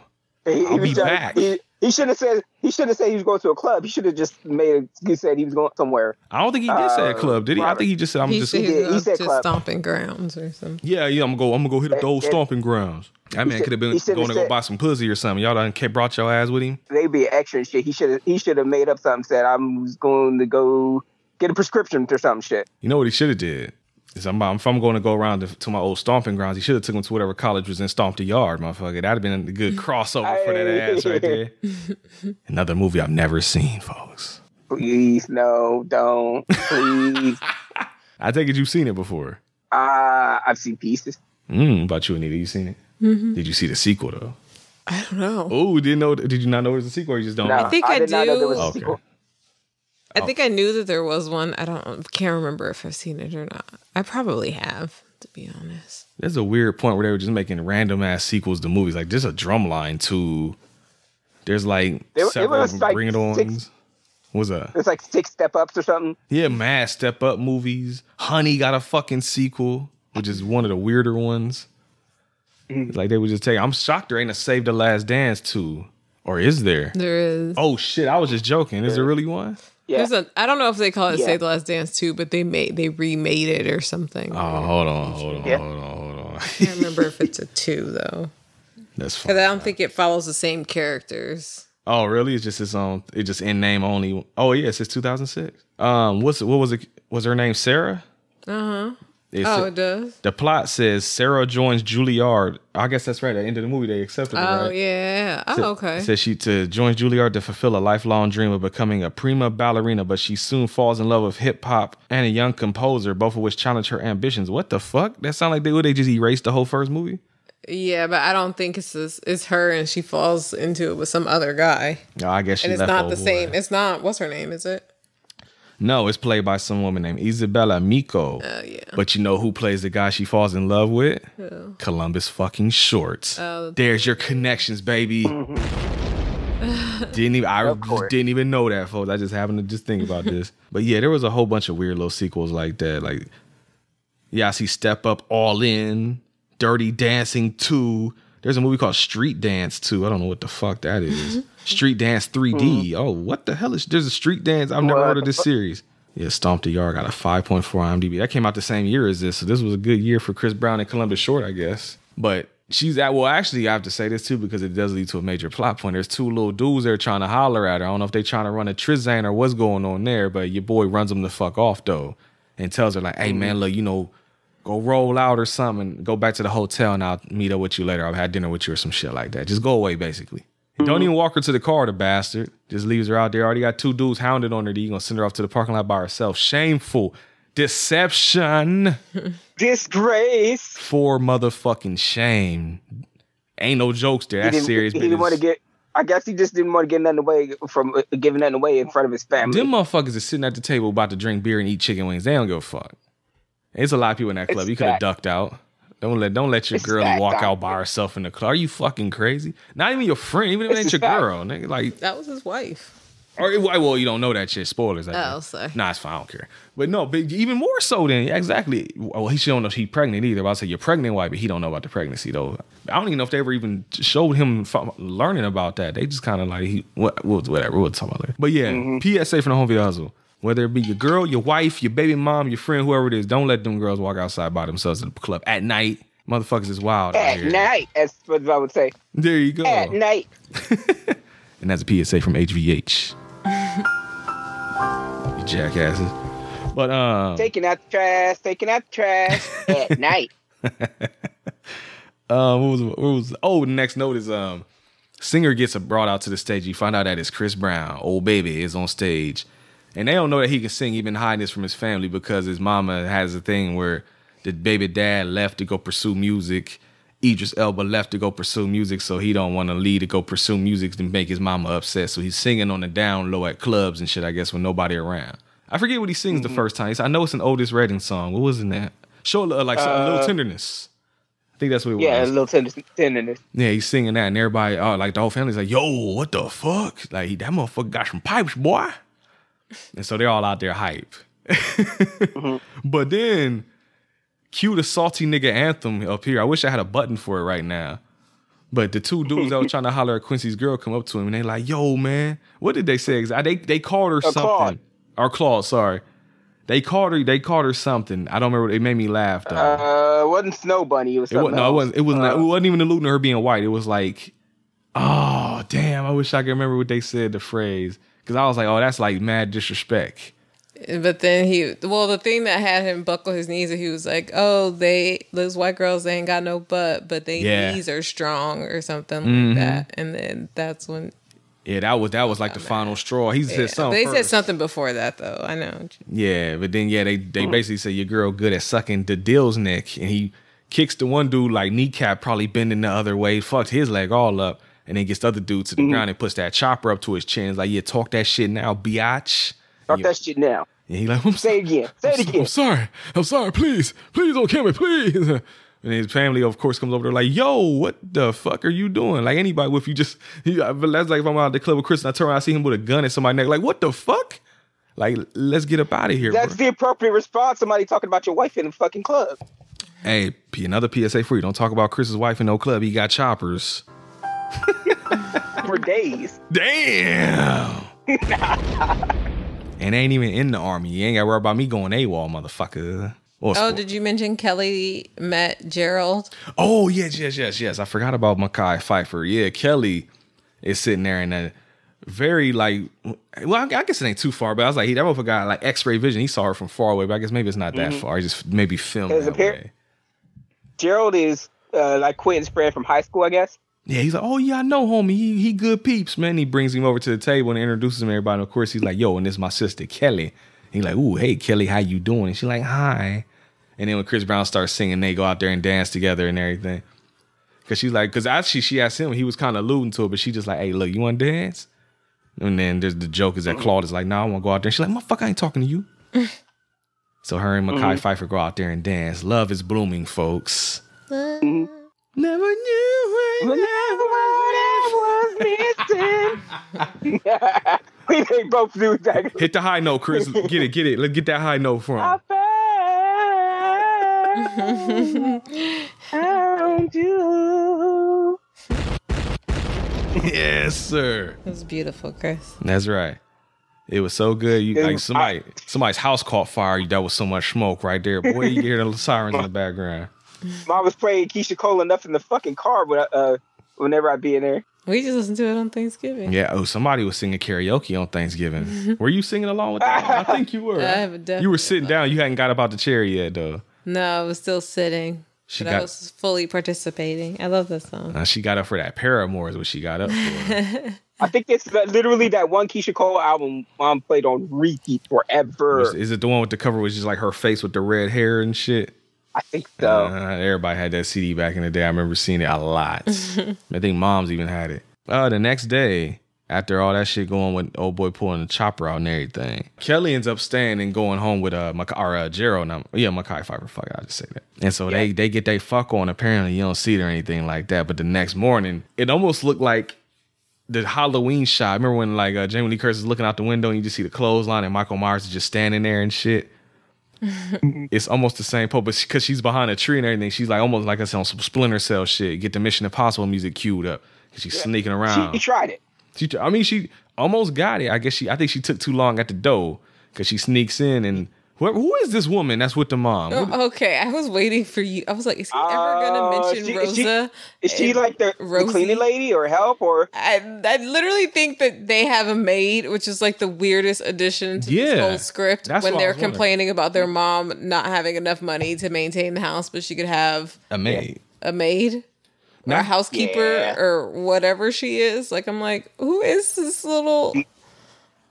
He, he I'll was be back. He, he should have said he should have said he was going to a club. He should have just made he said he was going somewhere. I don't think he did say a Uh, club, did he? I think he just said, I'm he just, said he Yeah, he said club. stomping grounds or something. yeah, yeah, I'm gonna go, I'm gonna go hit up those stomping grounds. That man could have been going to go buy some pussy or something. Y'all done kept brought your ass with him. They'd be extra and shit. He should have he should have made up something. Said I'm going to go get a prescription or something shit. You know what he should have did? Is I'm, if I'm going to go around to, to my old stomping grounds, he should have took him to whatever college was in Stomped the Yard, motherfucker. That'd have been a good crossover for that ass right there. (laughs) Another movie I've never seen, folks. Please no, don't please. (laughs) I take it you've seen it before. uh, I've seen pieces. Mm, about you, Anita, you seen it? Did you see the sequel though? I don't know. Oh, didn't know? Did you not know it was a sequel? Or you just don't? No, know? think I did not know there do. was a Okay. Sequel. I oh. think I knew that there was one. I don't can't remember if I've seen it or not. I probably have, to be honest. There's a weird point where they were just making random ass sequels to movies. Like there's a drumline too. There's like There- it several was like Bring It Ons. six- What's that? It's like six step ups or something. Yeah, mad step up movies. Honey got a fucking sequel, which is one of the weirder ones. It's like they would just take. I'm shocked there ain't a Save the Last Dance too. or is there? There is. Oh shit! I was just joking. Is there really one? Yeah. There's a. I don't know if they call it Yeah. "Save the Last Dance" too, but they made they remade it or something. Oh, hold on, hold on, Yeah. hold on, hold on. I can't remember if it's a two though, That's because. I don't think it follows the same characters. Oh, really? It's just its own. It just in name only. Oh, yeah, it's 2006. Um, what's what was it? Was her name Sarah? Uh huh. It Oh, it does. the plot says Sarah joins Juilliard. I guess that's right. At the end of the movie, they accepted her. Oh right? yeah. Oh okay. Says she to join Juilliard to fulfill a lifelong dream of becoming a prima ballerina, but she soon falls in love with hip hop and a young composer, both of which challenge her ambitions. What the fuck? That sound like they would they just erased the whole first movie? Yeah, but I don't think it's this, it's her and she falls into it with some other guy, No, I guess she and it's not the boy. same. It's not. What's her name? Is it? No, it's played by some woman named Isabella Miko. Oh yeah. But you know who plays the guy she falls in love with? Columbus fucking Shorts. Oh. There's your connections, baby. (laughs) didn't even I just didn't even know that, folks. I just happened to just think about (laughs) this. But yeah, there was a whole bunch of weird little sequels like that. Like, yeah, I see Step Up All In, Dirty Dancing 2. There's a movie called Street Dance 2. I don't know what the fuck that is. Mm-hmm. Street Dance 3D. Mm-hmm. Oh, what the hell is there's a Street Dance? I've never What heard of this series. Yeah, Stomp the Yard got a 5.4 IMDb. That came out the same year as this, so this was a good year for Chris Brown and Columbus Short, I guess. But she's at well, actually, I have to say this too because it does lead to a major plot point. There's two little dudes there trying to holler at her. I don't know if they trying to run a trizane or what's going on there, but your boy runs them the fuck off though, and tells her like, "Hey mm-hmm. man, look, you know, go roll out or something, go back to the hotel, and I'll meet up with you later. I'll have dinner with you or some shit like that. Just go away, basically." Don't even walk her to the car, the bastard. Just leaves her out there. Already got two dudes hounded on her. You gonna send her off to the parking lot by herself? Shameful deception (laughs) Disgrace. for motherfucking shame. Ain't no jokes there. That's serious he didn't want to get. I guess he just didn't want to get nothing away from uh, giving nothing away in front of his family. Them motherfuckers is sitting at the table about to drink beer and eat chicken wings. They don't give a fuck. It's a lot of people in that club. It's you could have ducked out. Don't let don't let your It's girlie fact, walk out by herself in the club. Are you fucking crazy? Not even your friend, even if it ain't your fact. girl. Nigga, like That was his wife. Or well, you don't know that shit. Spoilers. I Oh, guess. sorry. Nah, it's fine. I don't care. But no, but even more so than yeah, exactly. Well, he should don't know she's pregnant either. But I say you're pregnant, why? But he don't know about the pregnancy though. I don't even know if they ever even showed him fu- learning about that. They just kind of like he what well, whatever. We'll talk about later. But yeah, PSA from the home video hustle. Whether it be your girl, your wife, your baby mom, your friend, whoever it is, don't let them girls walk outside by themselves in the club at night. Motherfuckers is wild At night, as what I would say. There you go. At night. (laughs) And that's a PSA from HVH. you jackasses. But um, Taking out the trash, taking out the trash at (laughs) night. um, what was what was? Oh, the next note is um, singer gets brought out to the stage. You find out that it's Chris Brown, old baby, is on stage, and they don't know that he can sing. Even hiding this from his family because his mama has a thing where the baby dad left to go pursue music. Idris Elba left to go pursue music, so he don't want to leave to go pursue music to make his mama upset. So he's singing on the down low at clubs and shit. I guess when nobody around. I forget what he sings the mm-hmm. first time. I know it's an Otis Redding song. What was in that? Show a little- like a little Uh, tenderness. I think that's what it was. Yeah, a little tender- tenderness. Yeah, he's singing that, and everybody, oh, like the whole family's like, "Yo, what the fuck? Like that motherfucker got some pipes, boy." And so they're all out there hype. (laughs) But then, cue the salty nigga anthem up here. I wish I had a button for it right now. But the two dudes that were trying to holler at Quincy's girl come up to him and they like, "Yo, man, what did they say? They they called her something Claude. or Claude, sorry. They called her. They called her something. I don't remember. It made me laugh though. Uh, it wasn't Snow Bunny. It was It wasn't, no, it wasn't. It wasn't. Uh, it wasn't even alluding to her being white. It was like, oh damn! I wish I could remember what they said. The phrase because I was like, oh, that's like mad disrespect. But then he, well, the thing that had him buckle his knees, he was like, "Oh, they those white girls they ain't got no butt, but they Yeah. knees are strong or something Mhm. like that." And then that's when Yeah, that was that was like the final straw. He said something. they said something before that though. I know. Yeah, but then yeah, they they basically say your girl good at sucking the deal's neck, and he kicks the one dude like kneecap, probably bending the other way, fucked his leg all up, and then gets the other dude to the mm-hmm. ground and puts that chopper up to his chin. It's like, yeah, talk that shit now, biatch. Talk that shit now. And he like, I'm Say it again. Say it again. I'm sorry. I'm sorry. Please, please don't kill me, please. (laughs) And his family, of course, comes over there like, "Yo, what the fuck are you doing?" Like anybody, if you just, he, that's like if I'm out the club with Chris and I turn around, I see him with a gun at somebody's neck. Like, what the fuck? Like, let's get up out of here. That's bro. the appropriate response. Somebody talking about your wife in the fucking club. Hey, P, another PSA for you. Don't talk about Chris's wife in no club. He got choppers. (laughs) For days. Damn. and ain't even in the army. You ain't got to worry about me going AWOL, motherfucker. Or Oh, did you mention Kelly met Gerald? Oh yes, yes, yes, yes. I forgot about Mekhi Phifer. Yeah, Kelly is sitting there in a very like. Well, I I guess it ain't too far, but I was like, he that motherfucker got like X-ray vision. He saw her from far away, but I guess maybe it's not that Mhm. far. He just maybe filmed There's a that pair- Gerald is uh, like Quentin's friend from high school, I guess. Yeah, he's like, oh yeah, I know, homie. He he good peeps, man. He brings him over to the table and introduces him to everybody. And of course, he's like, yo, and this is my sister Kelly. He's like, ooh, hey Kelly, how you doing? And she's like, hi. And then when Chris Brown starts singing, they go out there and dance together and everything. Cause she's like, cause actually she asked him, he was kind of alluding to it, but she just like, hey, look, you want to dance? And then there's the joke is that Claude is like, no, I want to go out there. And she's like, motherfucker, I ain't talking to you. (laughs) so her and Mekhi Mhm. Phifer go out there and dance. Love is blooming, folks. Never knew when I was missing. (laughs) we they both do exactly. Hit the high note, Chris. Get it, get it. Let's get that high note from. him. Found you. yes, sir. It was beautiful, Chris. That's right. It was so good. You like somebody somebody's house caught fire. That was so much smoke right there. Boy, you hear the sirens in the background. Mom was playing Keyshia Cole enough in the fucking car when, I- uh, whenever I'd be in there. We just listened to it on Thanksgiving. Yeah. Oh, somebody was singing karaoke on Thanksgiving. (laughs) Were you singing along with that? I think you were. (laughs) I have a You were sitting down. You hadn't got about the chair yet, though. No, I was still sitting. She but I got- was fully participating. I love this song. Uh, she got up for that Paramore is what she got up for. (laughs) I think it's literally that one Keyshia Cole album Mom played on repeat forever. Was- Is it the one with the cover was just like her face with the red hair and shit? I think so. Uh, everybody had that CD back in the day. I remember seeing it a lot. (laughs) I think moms even had it. Uh, the next day, after all that shit going with old boy pulling the chopper out and everything, Kelly ends up staying and going home with uh, Mac- or, uh Gerald. Now, yeah, Mekhi Phifer. Fuck, I just say that. And so they they get they fuck on. Apparently, you don't see it or anything like that. But the next morning, it almost looked like the Halloween shot. Remember when like uh, Jamie Lee Curtis is looking out the window and you just see the clothesline and Michael Myers is just standing there and shit. (laughs) it's almost the same pose, but because she's behind a tree and everything, she's like almost like I said on some Splinter Cell shit. Get the Mission Impossible music queued up. 'Cause She's sneaking around. She tried it. She, I mean, she almost got it. I guess she. I think she took too long at the door because she sneaks in and Who, who is this woman that's with the mom? Oh, Okay, I was waiting for you. I was like, is he ever gonna Uh, mention she- is she- Rosa? Is she like the, the cleaning lady or help or? I, I lliterally think that they have a maid, which is like the weirdest addition to Yeah, this whole script. that's when they're was wondering. complaining about their mom not having enough money to maintain the house, but she could have a maid. a maid or a housekeeper Yeah. or whatever she is. Like I'm like, who is this little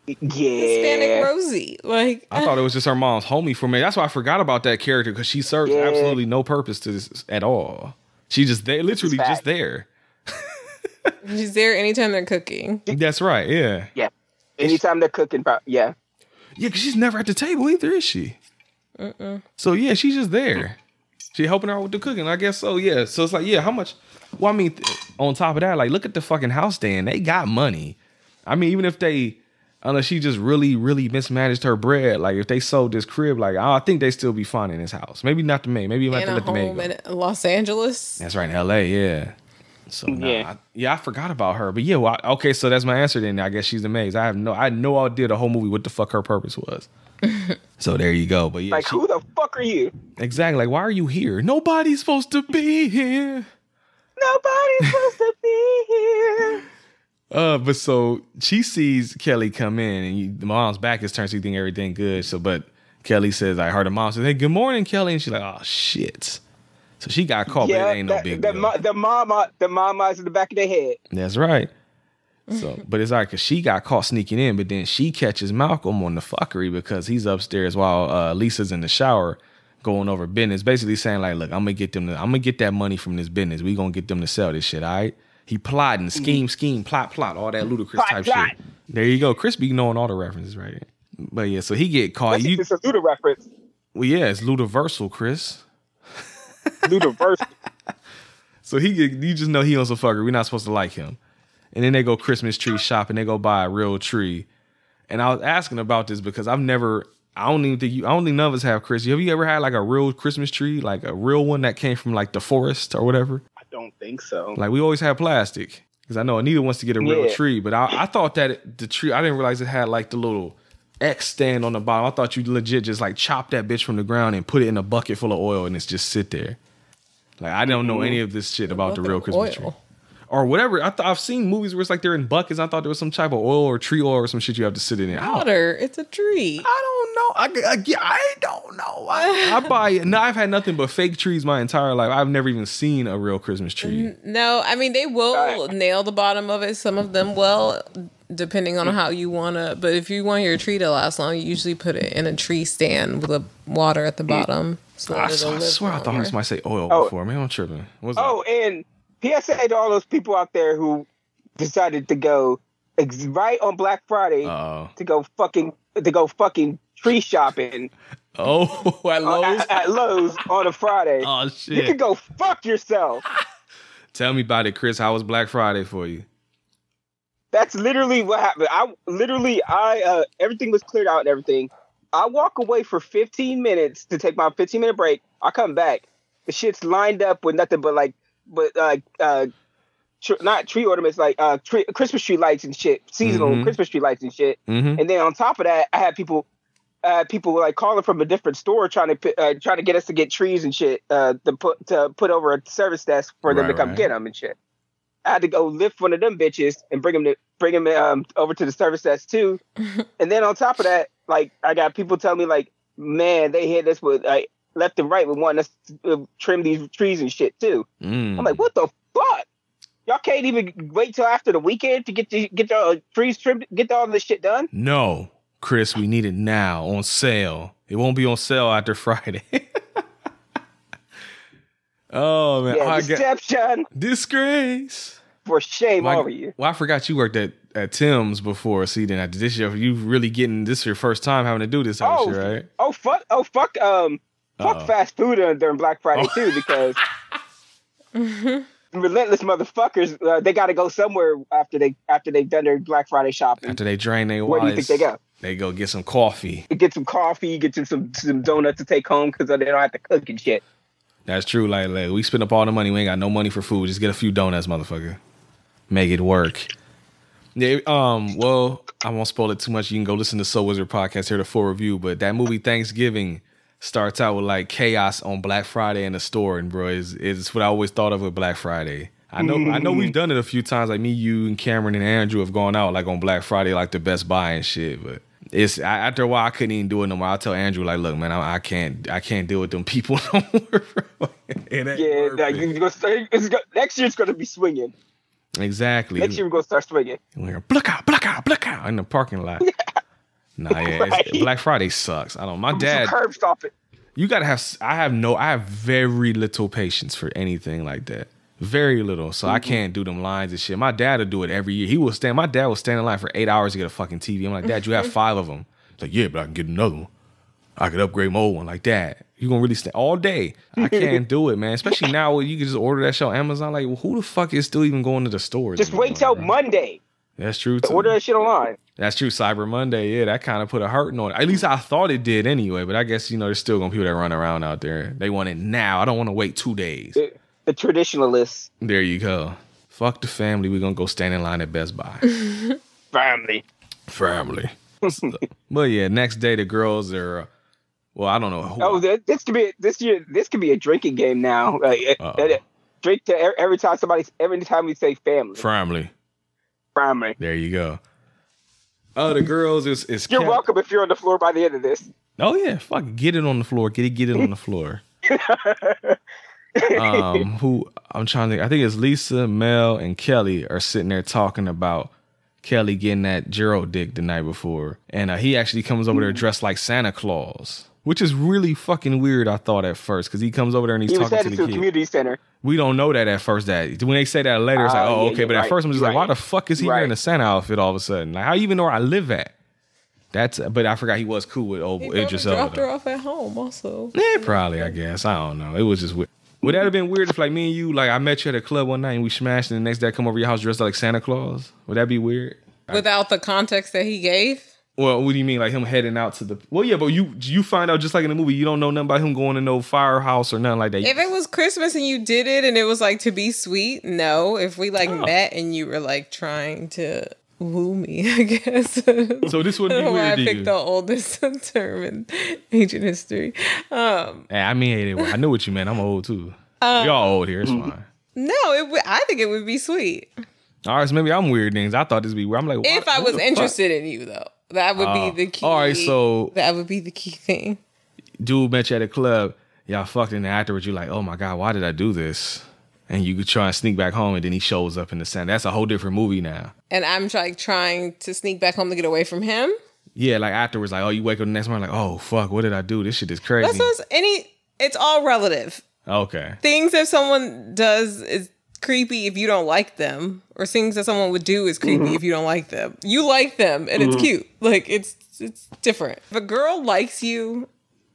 Hispanic Rosie? Like I thought it was just her mom's homie for me. That's why I forgot about that character because she serves Yeah. absolutely no purpose to this at all. She just there, literally just there. (laughs) she's there anytime they're cooking. That's right. Yeah, Yeah. Anytime they're cooking, pro- yeah. yeah. Because she's never at the table either, is she? Uh-uh. So yeah, she's just there. She helping her out with the cooking. I guess so. Yeah. So it's like, yeah, how much? Well, I mean, th- on top of that, like, look at the fucking house they in. They got money. I mean, even if they, unless she just really, really mismanaged her bread, like if they sold this crib, like I think they still be fine in this house. Maybe not the maid. Maybe you might In have to a let the maid home go. in Los Angeles. That's right in L.A. Yeah. So nah, Yeah. I, yeah, I forgot about her. But yeah, well, I- okay, so that's my answer. Then I guess she's amazed. I have no, I had no idea the whole movie what the fuck her purpose was. (laughs) so there you go. But yeah, Like, she- who the fuck are you? exactly. Like, why are you here? Nobody's supposed to be here. Nobody's supposed to be here. Uh, but so she sees Kelly come in, and you, the mom's back is turned, so you think everything good. So, but Kelly says, I heard her mom says, "Hey, good morning, Kelly," and she's like, "Oh shit." So she got caught, but it ain't no big the, deal. mo- the mama, the mama's in the back of their head. That's right. So, but it's like, cause she got caught sneaking in, but then she catches Malcolm on the fuckery because he's upstairs while uh, Lisa's in the shower going over business, basically saying like, "Look, I'm gonna get them. To, I'm gonna get that money from this business. We gonna get them to sell this shit. All right." He plotting, mm-hmm. scheme, scheme, plot, plot, all that mm-hmm. ludicrous Plot, type plot. shit. There you go, Chris be knowing all the references right here. But yeah, so he get caught. You, it's a Luda reference. well, yeah, it's Ludaversal, Chris. (laughs) Ludiverse. So he get, you just know he on some fucker. We're not supposed to like him. And then they go Christmas tree shopping. They go buy a real tree. And I was asking about this because I've never. I don't even think you. I don't think none of us have Chris. Have you ever had like a real Christmas tree, like a real one that came from like the forest or whatever? Don't think so. Like we always have plastic because I know Anita wants to get a real Yeah. tree, but I, I thought that it- the tree. I didn't realize it had like the little X stand on the bottom. I thought you legit just like chop that bitch from the ground and put it in a bucket full of oil and it's just sit there. Like I don't know mm. any of this shit about the real Christmas oil. tree or whatever. I th- I've seen movies where it's like they're in buckets. I thought there was some type of oil or tree oil or some shit you have to sit in it. Water. It's a tree. I don't know. I, I, I don't know. I, I (laughs) buy it. No, I've had nothing but fake trees my entire life. I've never even seen a real Christmas tree. No, I mean they will nail the bottom of it. Some of them will, depending on how you wanna. But if you want your tree to last long, you usually put it in a tree stand with a water at the mm. bottom. So I, I live swear I thought I heard longer. somebody say oil Oh. before. Man, I'm tripping. What's Oh, up? and PSA to all those people out there who decided to go ex- right on Black Friday Uh-oh. to go fucking to go fucking tree shopping Oh, (laughs) at uh, Lowe's? at, at Lowe's on a Friday. Oh, you shit. can go fuck yourself. (laughs) Tell me about it, Chris. How was Black Friday for you? That's literally what happened. I literally I uh everything was cleared out and everything. I walk away for 15 minutes to take my 15 minute break. I come back. The shit's lined up with nothing but like but like uh tr- not tree ornaments like uh tree, Christmas tree lights and shit, seasonal Mhm. Christmas tree lights and shit. Mm-hmm. And then on top of that, I had people uh people were like calling from a different store trying to uh, trying to get us to get trees and shit uh to put to put over a service desk for them Right, to come right. get them and shit. I had to go lift one of them bitches and bring them to bring them um, over to the service desk too. (laughs) and then on top of that, like I got people telling me like, man, they hit us with like left and right with wanting us to uh, trim these trees and shit too. Mm. I'm like, what the fuck? Y'all can't even wait till after the weekend to get the, get your trees trimmed, get all this shit done. No, Chris, we need it now on sale. It won't be on sale after (laughs) Friday. oh man, Yeah, I got deception disgrace. for shame Well, over you. Well, I forgot you worked at, at Tim's before. See, then after this year, you really getting this your first time having to do this Oh, shit, right? oh fuck, oh fuck, um, fuck Uh-oh. fast food during Black Friday Oh. too because (laughs) (laughs) relentless motherfuckers, uh, they got to go somewhere after they after they've done their Black Friday shopping. After they drain their Where do you think they go? They go get some coffee. Get some coffee, get you some some donuts to take home because they don't have to cook and shit. That's true. Like, like we spend up all the money. We ain't got no money for food. Just get a few donuts, motherfucker. Make it work. Yeah, um, well, I won't spoil it too much. You can go listen to So Wizard podcast here the full review. But that movie Thanksgiving starts out with like chaos on Black Friday in the store, and bro, is is what I always thought of with Black Friday. I know, I know, we've done it a few times. Like me, you, and Cameron and Andrew have gone out like on Black Friday, like the Best Buy and shit. But it's I, after a while, I couldn't even do it no more. I tell Andrew like, look, man, I, I can't, I can't deal with them people (laughs) no more. bro. It ain't Yeah, nah, you're gonna start, it's go, next year's gonna be swinging. exactly. Next year we're gonna start swinging. We're gonna black out, black out, black out in the parking lot. (laughs) Nah, yeah, it's- Right. Black Friday sucks. I don't. My dad, curb stop it. you gotta have. I have no. I have very little patience for anything like that. Very little. So I mm-hmm. can't do them lines and shit. My dad will do it every year. He will stand. My dad will stand in line for eight hours to get a fucking TV. I'm like, Dad, you have mm-hmm. five of them. He's like, yeah, but I can get another one. I could upgrade my old one. Like that. You gonna really stay all day? I can't (laughs) do it, man. Especially now where you can just order that shit on Amazon. Like, well, who the fuck is still even going to the store? Just wait till Monday. That's true. Too. Order that shit online. That's true. Cyber Monday, yeah, that kind of put a hurting on it. At least I thought it did anyway. But I guess you know there's still gonna be people that run around out there. They want it now. I don't want to wait two days. The, the traditionalists, There you go. Fuck the family. We're gonna go stand in line at Best Buy. (laughs) family. family. So- (laughs) but yeah, next day the girls are. uh, Well, I don't know. Who, Oh, that, this could be this year. This could be a drinking game now. Like, Uh-oh. drink to every, every time somebody, every time we say family, family. Family. There you go. Oh, the girls is is. You're welcome if you're on the floor by the end of this. Oh yeah, fuck. Get it on the floor. Get it. Get it on the floor. (laughs) um, who I'm trying to. I think it's Lisa, Mel, and Kelly are sitting there talking about Kelly getting that Gerald dick the night before, and uh, he actually comes over there dressed like Santa Claus, which is really fucking weird. I thought at first because he comes over there and he's He was talking to the to kid. community center. We don't know that at first. That when they say that later, it's like, Oh, oh, yeah, okay. you're But at right. first, I'm just like, why the fuck is he Right. wearing a Santa outfit all of a sudden? Like, how you even know where I live at? That's. But I forgot he was cool with old He probably Idris dropped her off at home also. Yeah, probably. I guess I don't know. It was just weird. Would that have been weird if like me and you, like I met you at a club one night and we smashed, and the next day I come over your house dressed like Santa Claus? Would that be weird? Without the context that he gave. Well, what do you mean, like him heading out to the? Well, yeah, but you you find out just like in the movie, you don't know nothing about him going to no firehouse or nothing like that. If it was Christmas and you did it and it was like to be sweet, no. If we Oh. like met and you were like trying to woo me, (laughs) I guess. so this wouldn't be know why I picked you. the oldest (laughs) term in ancient history. Um, Hey, I mean, hey, I knew what you meant. I'm old too. Uh, we all old here. It's fine. no, it would. I think it would be sweet All right, so maybe I'm weird things. I thought this would be weird. I'm like, if I was the fuck? interested in you, though. That would Oh. be uh, the key. All right, so- that would be the key thing. dude met you at a club, y'all fucked, and afterwards you're like, oh my god, why did I do this? And you could try and sneak back home, and then he shows up in the Santa. That's a whole different movie now. And I'm like trying to sneak back home to get away from him. Yeah, like afterwards, like, oh, you wake up the next morning, like, oh fuck, what did I do? This shit is crazy. That's any. It's all relative. okay. things that someone does is creepy if you don't like them or things that someone would do is creepy if you don't like them you like them and it's cute like it's it's different if a girl likes you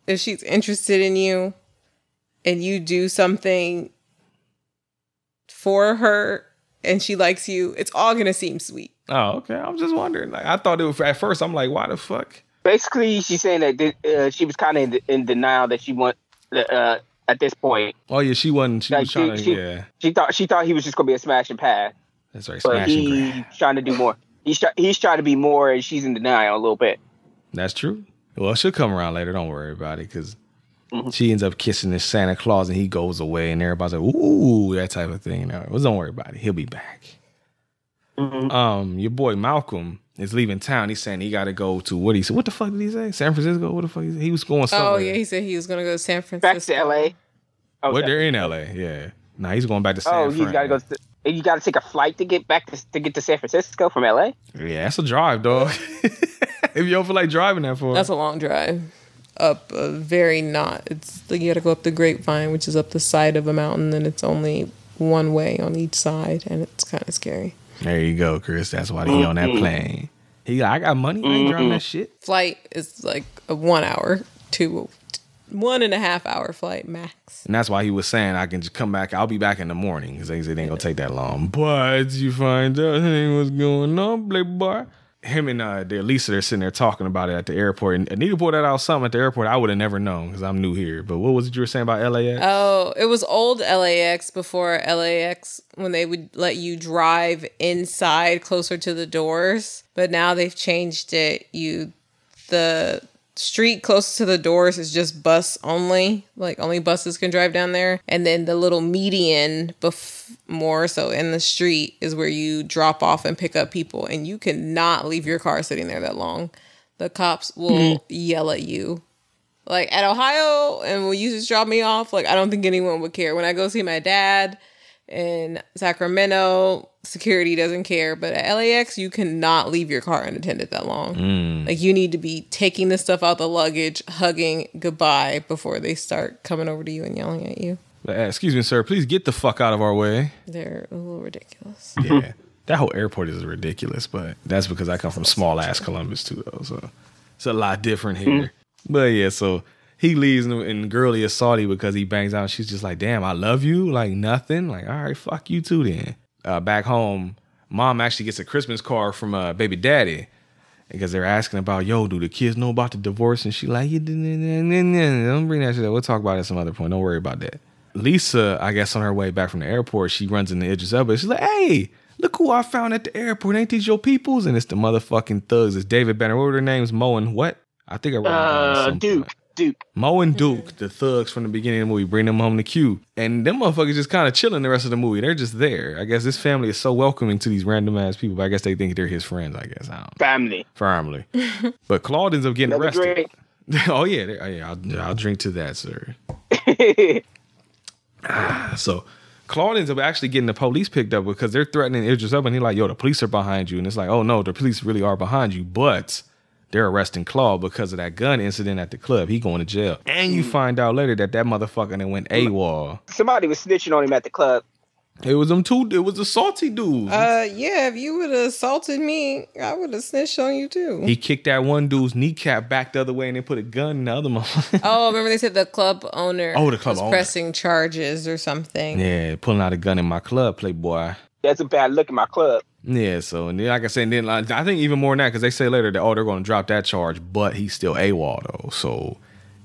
if she's interested in you and you do something for her and she likes you it's all gonna seem sweet Oh, okay. I'm just wondering. Like, I thought it was at first. I'm like, why the fuck? Basically, she's saying that uh, she was kind of in, in denial that she want uh, at this point. Oh yeah, she wasn't. She Like, was trying to. she- yeah, She thought she thought he was just gonna be a smash and pass, that's right. but he's grab. trying to do more. He's try, he's trying to be more, and she's in denial a little bit. That's true. Well, she'll come around later. Don't worry about it, because Mm-hmm. she ends up kissing this Santa Claus, and he goes away, and everybody's like, "Ooh, that type of thing." No, well, don't worry about it. He'll be back. Mm-hmm. Um, your boy Malcolm is leaving town. He's saying he got to go to what he said. What the fuck did he say? San Francisco? What the fuck? He, said? he was going oh, somewhere. oh yeah he said he was gonna go to san Back francisco to L.A. Oh, Well, they're in L.A. Yeah. Nah, he's going back to San oh he's Fran. got to go. To, you got to take a flight to get back to, to get to San Francisco from L.A. Yeah, that's a drive, dog. (laughs) if you don't feel like driving that far. That's a long drive. Up a very not. It's like you got to go up the Grapevine, which is up the side of a mountain, and it's only one way on each side, and it's kind of scary. There you go, Chris. That's why he on that mm-hmm. plane. He like, I got money. I ain't driving that mm-hmm. shit. Flight is like a one hour, two, one and a half hour flight max. And that's why he was saying I can just come back. I'll be back in the morning because they said it ain't gonna take that long. But you find out hey, what's going on, playboy. Him and uh, the Lisa they're sitting there talking about it at the airport. And Anita pulled that out something at the airport. I would have never known because I'm new here. But what was it you were saying about LAX? Oh, it was old LAX before LAX when they would let you drive inside closer to the doors. But now they've changed it. You the street close to the doors is just bus only. Like only buses can drive down there. And then the little median bef- more so in the street is where you drop off and pick up people and you cannot leave your car sitting there that long. The cops will hmm. yell at you like at Ohio and when you just drop me off, like I don't think anyone would care. When I go see my dad in Sacramento, security doesn't care. But at LAX, you cannot leave your car unattended that long. Like you need to be taking the stuff out the luggage, hugging goodbye before they start coming over to you and yelling at you. Uh, excuse me, sir. Please get the fuck out of our way. They're a little ridiculous. (laughs) Yeah. that whole airport is ridiculous, but that's because I come from small ass Columbus too, though. So it's a lot different here. But yeah, so he leaves and, and girly is salty because he bangs out. She's just like, "Damn, I love you." Like nothing. Like all right, fuck you too. Then uh, back home, mom actually gets a Christmas card from uh, baby daddy because they're asking about, "Yo, do the kids know about the divorce?" And she like, "You don't bring that shit up. We'll talk about it some other point. Don't worry about that." Lisa, I guess on her way back from the airport, she runs into Idris Elba. She's like, "Hey, look who I found at the airport. Ain't these your peoples?" And it's the motherfucking thugs. It's David Banner. What were their names? Mo and what? I think I wrote Uh, Duke, point. Duke. Mo and Duke, the thugs from the beginning of the movie, bring them home to Q. And them motherfuckers just kind of chilling the rest of the movie. They're just there. I guess this family is so welcoming to these random ass people, but I guess they think they're his friends, I guess. I don't. Family. Family. (laughs) but Claude ends up getting Another arrested. drink. (laughs) oh, yeah. oh, yeah I'll, I'll drink to that, sir. (laughs) ah, So Claude ends up actually getting the police picked up because they're threatening Idris Elba, and he's like, "Yo, the police are behind you." And it's like, "Oh no, the police really are behind you," but they're arresting Claude because of that gun incident at the club. He going to jail, and you find out later that that motherfucker then went AWOL. Somebody was snitching on him at the club. It was them two. It was the salty dudes. Uh, yeah, if you would have assaulted me, I would have snitched on you too. he kicked that one dude's kneecap back the other way, and then put a gun in the other motherfucker. (laughs) oh, remember they said the club owner Oh, the club was owner. pressing charges or something. yeah, pulling out a gun in my club, playboy. That's a bad look in my club. Yeah, so and then like I said, and then like, I think even more than that because they say later that oh they're going to drop that charge, but he's still AWOL though, so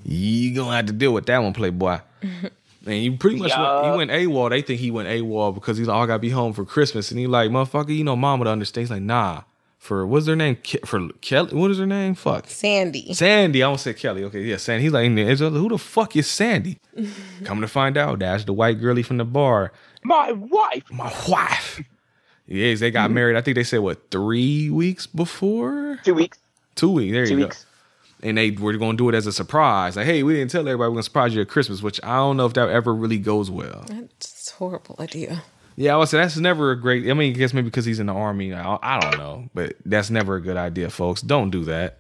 you gonna have to deal with that one, Playboy. (laughs) and you pretty much went, he went AWOL. They think he went AWOL because he's like, oh, I gotta be home for Christmas, and he like motherfucker, you know, Mama to understand. He's like, nah, for what's their name? Ke- for Kelly, what is her name? Fuck. Sandy. Sandy, I almost said Kelly. Okay, yeah, Sandy. He's like, who the fuck is Sandy? (laughs) Coming to find out, that's the white girlie from the bar My wife. my wife. Yes, they got married. I think they said what three weeks before, Two weeks. two weeks. There Two you weeks. go. And they were going to do it as a surprise. Like, hey, we didn't tell everybody we're going to surprise you at Christmas, which I don't know if that ever really goes well. That's a horrible idea. Yeah, I would say that's never a great. I mean, I guess maybe because he's in the army. I, I don't know, but that's never a good idea, folks. Don't do that.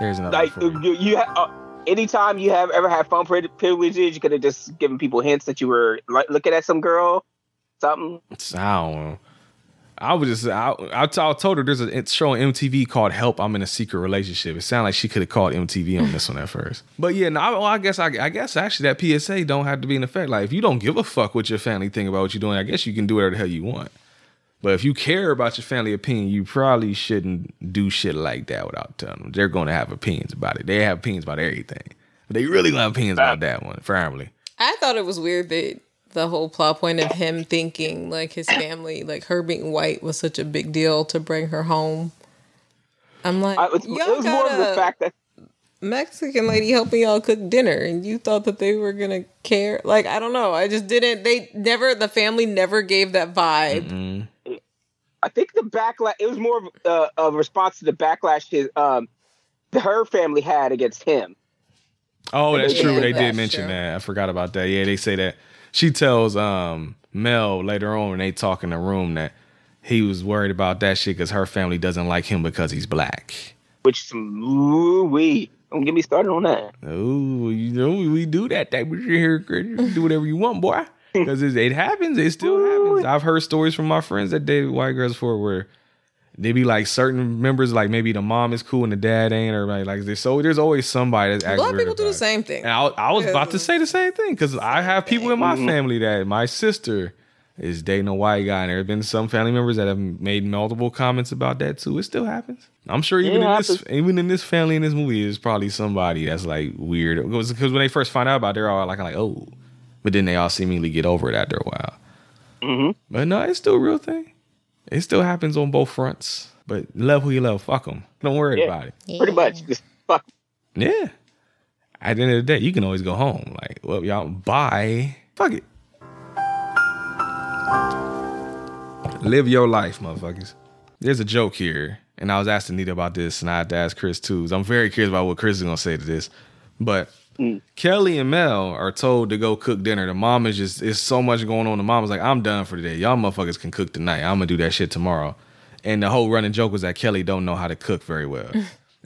There's another. Like you. you ha- uh, anytime you have ever had phone privileges, you could have just given people hints that you were like looking at some girl, something. I don't know. I was just I, I, t- I told her there's a show on MTV called "Help I'm in a Secret Relationship." It sounded like she could have called MTV on this one at first. (laughs) But yeah, no, I, well, I guess I, I guess actually that PSA don't have to be in effect. Like if you don't give a fuck what your family think about what you're doing, I guess you can do whatever the hell you want. But if you care about your family opinion, you probably shouldn't do shit like that without telling them. They're going to have opinions about it. They have opinions about everything, but they really gonna have opinions about that one. Family. I thought it was weird that the whole plot point of him thinking like his family, like her being white, was such a big deal to bring her home. I'm like, I, it was, it y'all was more of the fact that Mexican lady helping y'all cook dinner, and you thought that they were gonna care. Like, I don't know. I just didn't. They never. The family never gave that vibe. I think the backlash. It was more of uh, a response to the backlash his um her family had against him. Oh, that's Yeah, true. They did mention true. that. I forgot about that. Yeah, they say that she tells um Mel later on when they talk in the room that he was worried about that shit because her family doesn't like him because he's black. Which ooh wee. Don't get me started on that. Oh, you know we do that type of shit here. Do whatever you want, boy. Because it, it happens. It still (laughs) happens. I've heard stories from my friends that dated white girls before where they be like certain members, like maybe the mom is cool and the dad ain't, or like, like there's so there's always somebody that's acting Black weird people do the same thing. And I, I was about to say the same thing because I have people in my family that my sister, is dating a white guy. And there have been some family members that have made multiple comments about that too. It still happens. I'm sure even Yeah, in it this, happens. even in this family in this movie, there's probably somebody that's like weird. Because when they first find out about, it, they're all like, like, oh, but then they all seemingly get over it after a while. Mm-hmm. But no, it's still a real thing. It still happens on both fronts. But love who you love, fuck them. Don't worry Yeah. about it. Pretty much. Just fuck. Yeah. At the end of the day, you can always go home. Like, well, y'all, bye. Fuck it. Live your life, motherfuckers. There's a joke here, and I was asking Nita about this, and I had to ask Chris too. So I'm very curious about what Chris is gonna say to this. But Kelly and Mel are told to go cook dinner. The mom is just it's so much going on. The mom is like, I'm done for today. Y'all motherfuckers can cook tonight. I'm gonna do that shit tomorrow. And the whole running joke was that Kelly don't know how to cook very well.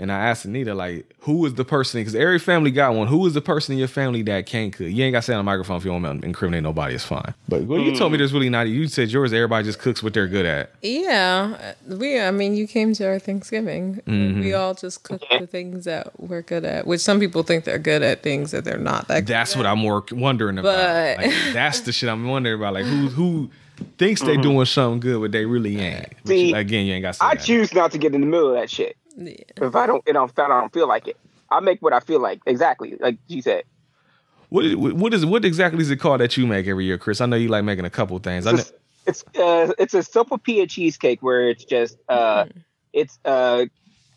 And I asked Anita, like, who is the person? Because every family got one. Who is the person in your family that can't cook? You ain't got to say on the microphone if you don't want to incriminate nobody. It's fine. But well, you told me there's really not. You said yours. Everybody just cooks what they're good at. Yeah, we. I mean, you came to our Thanksgiving. Mhm. We all just cooked the things that we're good at, which some people think they're good at things that they're not. That That's what I'm more wondering about. But- Like, that's the shit I'm wondering about. Like who who thinks they're doing something good, but they really ain't. But See, you- again, you ain't got to say I that. choose not to get in the middle of that shit. If I don't, if I don't feel like it, I make what I feel like. Exactly, like she said. What is, what is what exactly is it called that you make every year, Chris? I know you like making a couple things. I know, It's uh, it's a simple pea cheesecake where it's just uh, it's uh,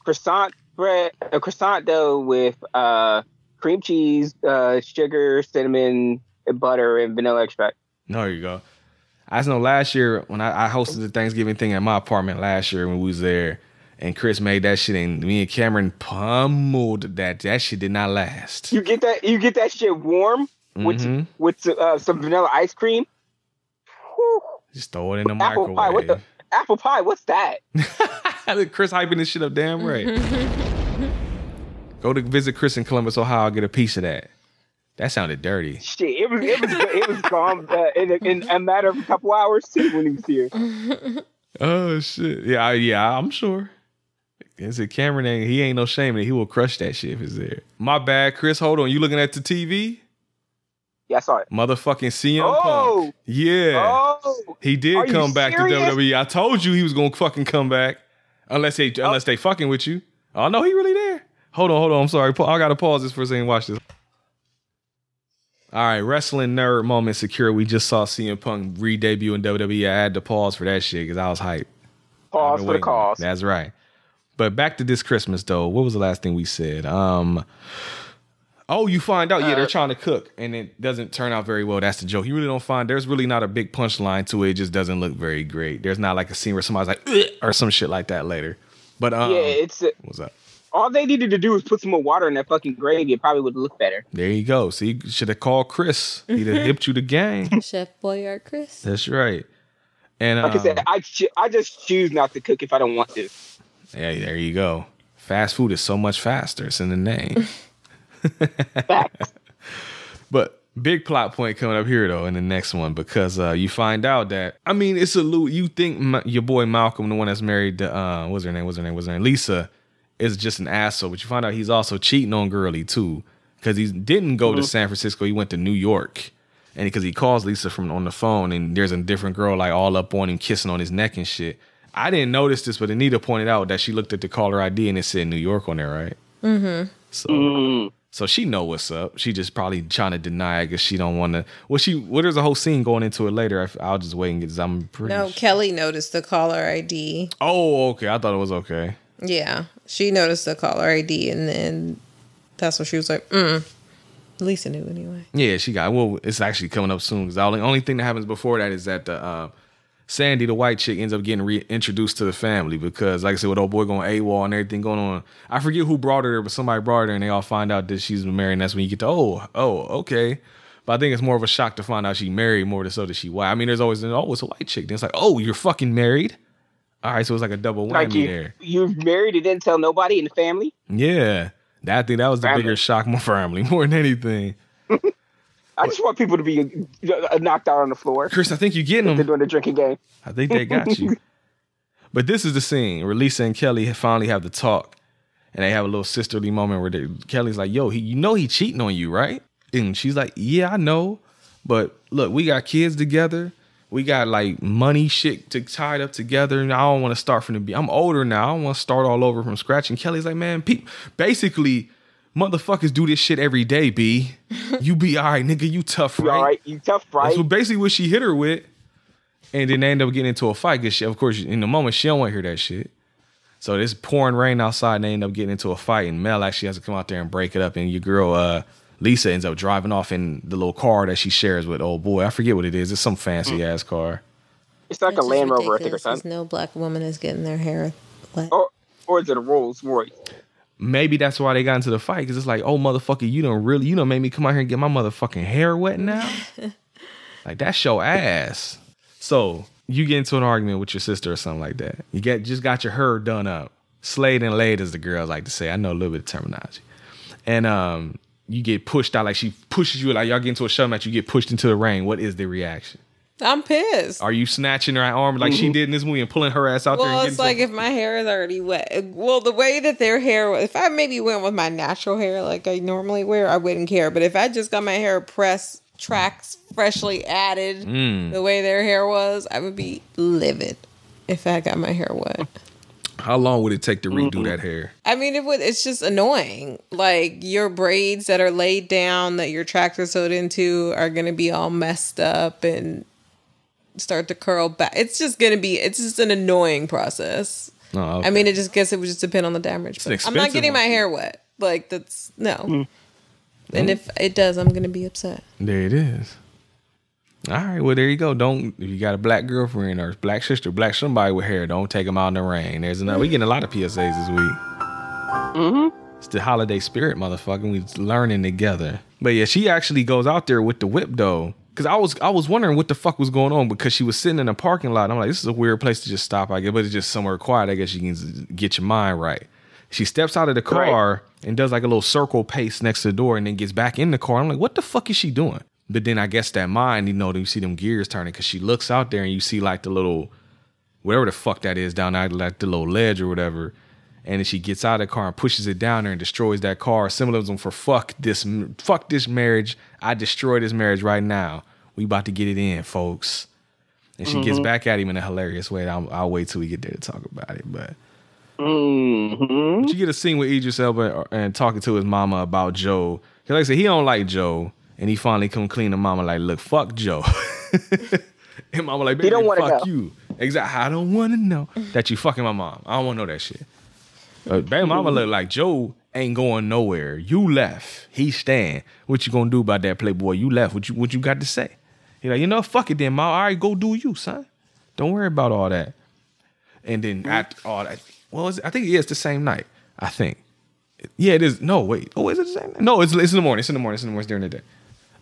croissant bread, a croissant dough with uh, cream cheese, uh, sugar, cinnamon, and butter, and vanilla extract. there you go. I know last year when I, I hosted the Thanksgiving thing at my apartment last year when we was there, and Chris made that shit, and me and Cameron pummeled that. That shit did not last. You get that you get that shit warm with Mhm. with uh, some vanilla ice cream. Just throw it in the Apple microwave. pie. What the apple pie? What's that? (laughs) Chris hyping this shit up damn right. Go to visit Chris in Columbus, Ohio, get a piece of that. That sounded dirty. Shit, it was it was it was gone uh, in, a, in a matter of a couple hours too when he was here. (laughs) Oh shit. Yeah, yeah, I'm sure. Is it Cameron? Ain't, he ain't no shame. He will crush that shit if it's there. My bad, Chris. Hold on. You looking at the TV? Yeah, I saw it. Motherfucking CM Oh! Punk. Yeah. Oh, He did Are come back serious? to WWE. I told you he was gonna fucking come back. Unless they Oh. unless they fucking with you. Oh no, he really there. Hold on, hold on. I'm sorry. I gotta pause this for a second. Watch this. All right, wrestling nerd moment secure. We just saw CM Punk re-debut in WWE. I had to pause for that shit because I was hyped. pause for the waiting. cause. That's right. But back to this Christmas though. What was the last thing we said? Um Oh, you find out, yeah, they're trying to cook and it doesn't turn out very well. That's the joke. You really don't find there's really not a big punchline to it. It just doesn't look very great. There's not like a scene where somebody's like "Ugh," or some shit like that later. But um yeah, it's uh, what's up? all they needed to do was put some more water in that fucking gravy. It probably would look better. There you go. See, you should have called Chris. He'd have (laughs) hipped you the gang. (laughs) Chef Boyard Chris. That's right. And Like I said, um, I ch- I just choose not to cook if I don't want to. Yeah, there you go. Fast food is so much faster. It's in the name. (laughs) But big plot point coming up here though in the next one because uh, you find out that I mean it's a lo- you think Ma- your boy Malcolm the one that's married to uh, what's her name what's her name what's her name Lisa is just an asshole but you find out he's also cheating on Girly too because he didn't go to Mhm. San Francisco he went to New York and because he calls Lisa from on the phone and there's a different girl like all up on him kissing on his neck and shit. I didn't notice this but Anita pointed out that she looked at the caller ID and it said New York on there right. Mm-hmm. So, so she know what's up. She just probably trying to deny it because she don't want to. Well, she well, there's a whole scene going into it later. I, will just wait and get. I'm pretty. No, Kelly noticed the caller ID. Oh, okay. I thought it was okay. Yeah, she noticed the caller ID, and then that's what she was like. Mm. Lisa knew anyway. Yeah, she got. Well, it's actually coming up soon. Because the only only thing that happens before that is that the uh, Sandy, the white chick, ends up getting reintroduced to the family because, like I said, with old boy going AWOL and everything going on. I forget who brought her there, but somebody brought her, and they all find out that she's married. And that's when you get to oh, oh, okay. But I think it's more of a shock to find out she married more than so that she white. I mean, there's always oh, it's a white chick. Then it's like oh, you're fucking married. All right, so it's like a double whammy Like you, there. you married and didn't tell nobody in the family. Yeah, that, I think that was the Family. bigger shock, (laughs) more family, more than anything. I just want people to be uh, knocked out on the floor. Chris, I think you're getting them. They're doing the drinking game. I think they got you. (laughs) but this is the scene where Lisa and Kelly finally have the talk, and they have a little sisterly moment where they, Kelly's like, "Yo, he, you know he cheating on you, right?" And she's like, "Yeah, I know, but look, we got kids together. We got like money shit to tied up together, and I don't want to start from the. be- I'm older now. I don't want to start all over from scratch. And Kelly's like, man, peop basically, motherfuckers do this shit every day. B, (laughs) you be all right, nigga. You tough, You right? all right? You tough, right? That's what basically what she hit her with. And then they end up getting into a fight. Cause she, of course, in the moment, she don't want to hear that shit. So it's pouring rain outside, and they end up getting into a fight. And Mel actually has to come out there and break it up. And your girl, uh, Lisa, ends up driving off in the little car that she shares with old boy. I forget what it is. It's some fancy ass car. It's like a That's just Land Rover, I think, or something. No black woman is getting their hair wet. Or, or is it a Rolls Royce? Maybe that's why they got into the fight. Because it's like, oh, motherfucker, you don't really, you don't make me come out here and get my motherfucking hair wet now. (laughs) like, that's your ass. So you get into an argument with your sister or something like that. You get just got your hair done up. Slayed and laid, as the girls like to say. I know a little bit of terminology. And um, you get pushed out, like she pushes you, like y'all get into a shove match, you get pushed into the ring. What is the reaction? I'm pissed. Are you snatching her arm like she did in this movie and pulling her ass out there? Well, it's like if my hair is already wet. Well, the way that their hair was, if I maybe went with my natural hair like I normally wear, I wouldn't care. But if I just got my hair pressed, tracks freshly added, Mm. the way their hair was, I would be livid if I got my hair wet. How long would it take to redo that hair? I mean, it would. It's just annoying. Like your braids that are laid down that your tracks are sewed into are gonna be all messed up and start to curl back. It's just gonna be. It's just an annoying process. Oh, I mean, it just guess it would just depend on the damage. But I'm not getting one. my hair wet. Like that's no. Mm. And if it does, I'm gonna be upset. There it is. All right, well there you go. Don't if you got a black girlfriend or black sister, black somebody with hair, don't take them out in the rain. There's another. We getting a lot of PSAs this week. Mm-hmm. It's the holiday spirit, motherfucker. We learning together. But yeah, she actually goes out there with the whip though. Cause I was I was wondering what the fuck was going on because she was sitting in a parking lot. I'm like, this is a weird place to just stop. I guess, but it's just somewhere quiet. I guess you can get your mind right. She steps out of the car and does like a little circle pace next to the door and then gets back in the car. I'm like, what the fuck is she doing? But then I guess that mind, you know, you see them gears turning because she looks out there and you see like the little, whatever the fuck that is down there, like the little ledge or whatever. And then she gets out of the car and pushes it down there and destroys that car. Symbolism for fuck this, fuck this marriage. I destroy this marriage right now. We about to get it in, folks. And she gets back at him in a hilarious way. I'll, I'll wait till we get there to talk about it. But Mm-hmm. but you get a scene with Idris Elba and talking to his mama about Joe. Cause like I said, he don't like Joe, and he finally come clean to mama like, look, fuck Joe. (laughs) and mama like, baby, don't fuck know. you. Exactly. I don't want to know that you fucking my mom. I don't want to know that shit. Uh, baby, mama look like Joe ain't going nowhere. You left. He stand. What you gonna do about that, playboy? You left. What you what you got to say? He like, you know, fuck it then, ma. All right, go do you, son. Don't worry about all that. And then after all that, well, I think it's the same night. I think. Yeah, it is. No, wait. Oh, is it the same? Night? No, it's, it's in the morning. It's in the morning. It's in the morning. It's during the day.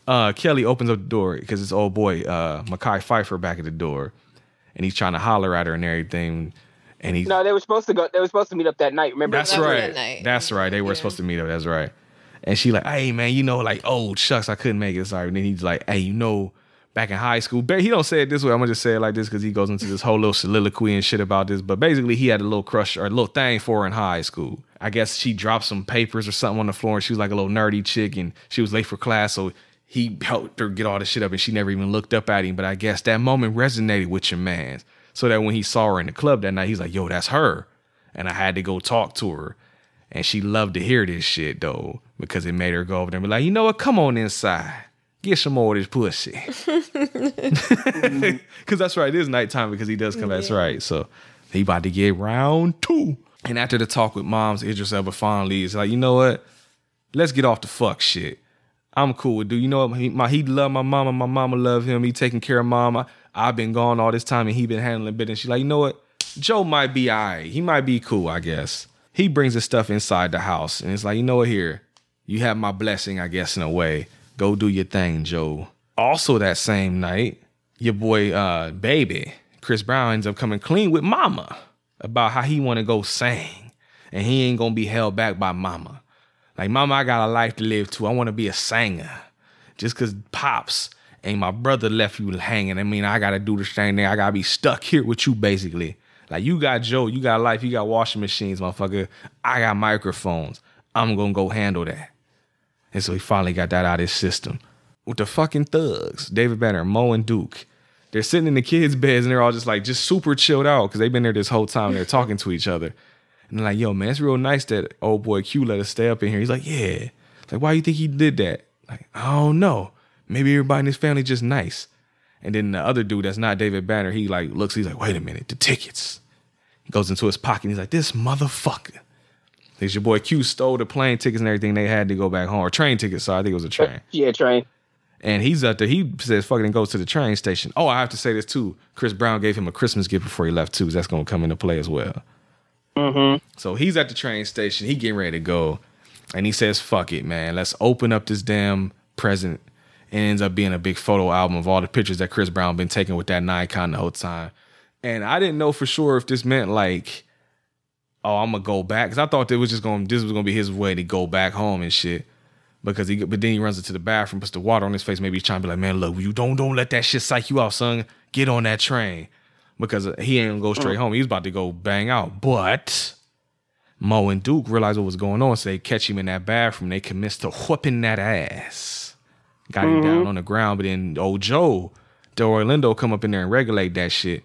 Uh, Kelly opens up the door because it's old boy uh, Mekhi Phifer back at the door, and he's trying to holler at her and everything. And he's No, they were supposed to go. They were supposed to meet up that night. Remember? that's That right. that night. That's right. They were supposed to meet up. That's right. And she like, hey man, you know, like, oh shucks, I couldn't make it. Sorry. And then he's like, hey, you know, back in high school, he don't say it this way. I'm gonna just say it like this because he goes into this whole little soliloquy and shit about this. But basically, he had a little crush or a little thing for her in high school. I guess she dropped some papers or something on the floor, and she was like a little nerdy chick, and she was late for class, so he helped her get all the shit up, and she never even looked up at him. But I guess that moment resonated with your man, so that when he saw her in the club that night, he's like, "Yo, that's her," and I had to go talk to her. And she loved to hear this shit though, because it made her go over there and be like, you know what? Come on inside. Get some more of this pussy. (laughs) (laughs) Cause that's right. It is nighttime because he does come. That's right. So he about to get round two. And after the talk with moms, Idris Elba finally is like, you know what? Let's get off the fuck shit. I'm cool with dude. You know what? He, my, he love my mama. My mama love him. He taking care of mama. I've been gone all this time and he been handling business. She's like, you know what? Joe might be all right. He might be cool, I guess. He brings his stuff inside the house and it's like, you know what? Here, you have my blessing, I guess, in a way. Go do your thing, Joe. Also, that same night, your boy, uh, baby, Chris Brown ends up coming clean with mama about how he want to go sing and he ain't gonna be held back by mama. Like, mama, I got a life to live too. I want to be a singer. Just cause pops and my brother left you hanging. I mean, I gotta do the same thing. I gotta be stuck here with you, basically. Like, you got Joe, you got life, you got washing machines, motherfucker. I got microphones. I'm gonna go handle that. And so he finally got that out of his system. With the fucking thugs, David Banner, Mo, and Duke. they're sitting in the kids' beds and they're all just like just super chilled out because they've been there this whole time. They're talking to each other. And they're like, yo, man, it's real nice that old boy Q let us stay up in here. He's like, yeah. Like, why you think he did that? Like, I don't know. Maybe everybody in his family just nice. And then the other dude that's not David Banner, he like looks, he's like, wait a minute, the tickets. He goes into his pocket and he's like, this motherfucker. Because your boy Q stole the plane tickets and everything they had to go back home. Or train tickets, sorry, I think it was a train. Yeah, train. And he's up there. He says fucking goes to the train station. Oh, I have to say this too. Chris Brown gave him a Christmas gift before he left too. That's gonna come into play as well. Mm-hmm. So he's at the train station. He getting ready to go, and he says, "Fuck it, man. Let's open up this damn present." It ends up being a big photo album of all the pictures that Chris Brown been taking with that Nikon the whole time. And I didn't know for sure if this meant like, oh, I'm gonna go back because I thought that was just going. This was gonna be his way to go back home and shit. Because he, but then he runs into the bathroom, puts the water on his face. Maybe he's trying to be like, man, look, you don't don't let that shit psych you out, son. Get on that train because uh, he ain't gonna go straight mm. home. He's about to go bang out. But Mo and Duke realized what was going on, so they catch him in that bathroom. They commits to whooping that ass. Got him down on the ground, but then old Joe, Delroy Lindo, come up in there and regulate that shit.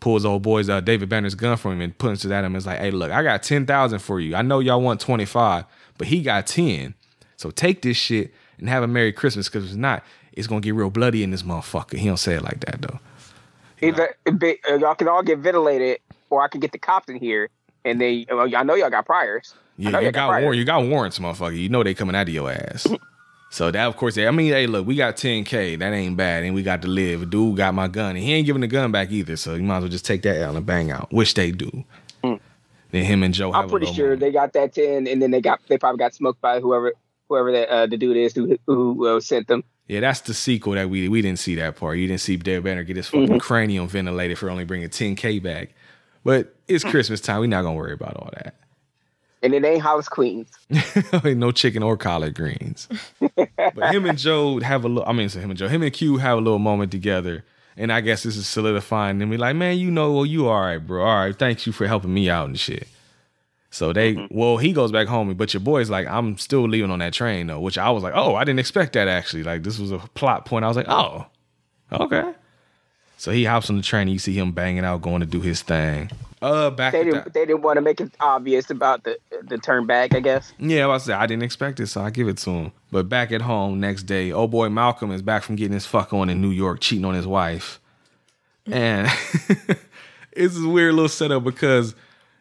Pulls old boy's uh, David Banner's gun from him and puts it at him. It's like, hey, look, I got ten thousand for you. I know y'all want twenty five, but he got ten. So take this shit and have a Merry Christmas, because if not, it's gonna get real bloody in this motherfucker. He don't say it like that though. Either be- uh, y'all can all get ventilated, or I can get the cops in here, and they. Well, I know y'all got priors. Yeah, you got priors. warrant. You got warrants, motherfucker. You know they coming out of your ass. (laughs) so that, of course, I mean, hey, look, we got 10k. That ain't bad, and we got to live. Dude got my gun, and he ain't giving the gun back either. So you might as well just take that L and bang out, which they do. Then him and Joe. I'm pretty sure moment. they got that ten, and then they got they probably got smoked by whoever whoever that uh, the dude is who who uh, sent them. Yeah, that's the sequel that we we didn't see that part. You didn't see David Banner get his fucking Mm-hmm. cranium ventilated for only bringing 10k back. But it's (laughs) Christmas time. We're not gonna worry about all that. And it ain't Hollis Queens. (laughs) No chicken or collard greens. (laughs) but him and Joe have a little. I mean, so him and Joe, him and Q have a little moment together, and I guess this is solidifying. And be like, man, you know, well, you all right, bro. All right, thanks you for helping me out and shit. So they, Mm-hmm. well, he goes back home, but your boy's like, I'm still leaving on that train though, which I was like, oh, I didn't expect that actually. Like this was a plot point. I was like, oh, okay. So he hops on the train. And you see him banging out, going to do his thing. Uh, back They didn't they didn't want to make it obvious about the the turn back. I guess. Yeah, I say I didn't expect it, so I give it to him. But back at home next day, oh boy, Malcolm is back from getting his fuck on in New York, cheating on his wife, and (laughs) it's a weird little setup because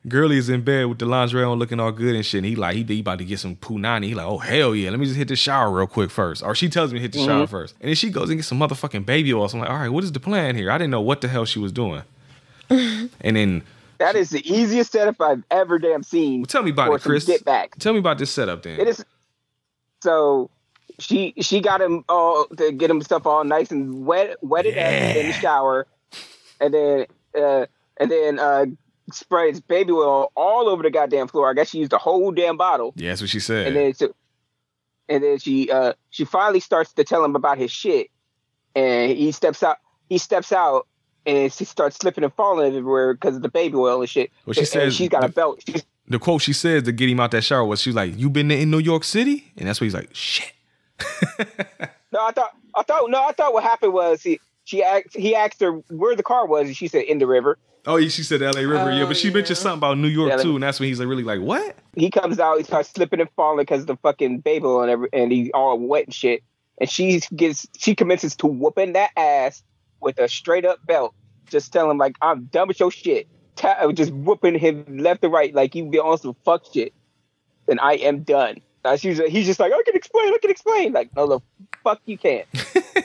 Girlie's in bed with the lingerie on, looking all good and shit. And he like he, he about to get some punani. He like, oh hell yeah, let me just hit the shower real quick first. Or she tells me to hit the shower first, and then she goes and gets some motherfucking baby oil. So I'm like, all right, what is the plan here? I didn't know what the hell she was doing. (laughs) and then That is the easiest setup I've ever damn seen. well, tell me about it, Chris. Get back. Tell me about this setup then. It is. So she she got him all to get him stuff all nice and wet wetted up in the shower, and then uh, and then uh, sprays baby oil all over the goddamn floor. I guess she used a whole damn bottle, Yeah, that's what she said. and then so, and then she uh she finally starts to tell him about his shit, and he steps out. He steps out. And she starts slipping and falling everywhere because of the baby oil and shit. Well, she And- and says- she's got a belt. She's the quote she says to get him out that shower was "She's like, "You been in New York City?" And that's what he's like, "Shit." (laughs) No, I thought I thought no, I thought what happened was he she asked he asked her where the car was, and she said in the river. Oh, she said L.A. River, yeah, Oh, but she mentioned something about New York Yeah, like- too, and that's when he's like, really like, what? He comes out, he starts slipping and falling because the fucking baby and every, and he's all wet and shit. And she gets she commences to whooping that ass with a straight up belt, just telling him like I'm done with your shit. Ta- just whooping him left and right like you be on some fuck shit. And I am done. Uh, she's he's just like I can explain, I can explain. Like no, the fuck you can't.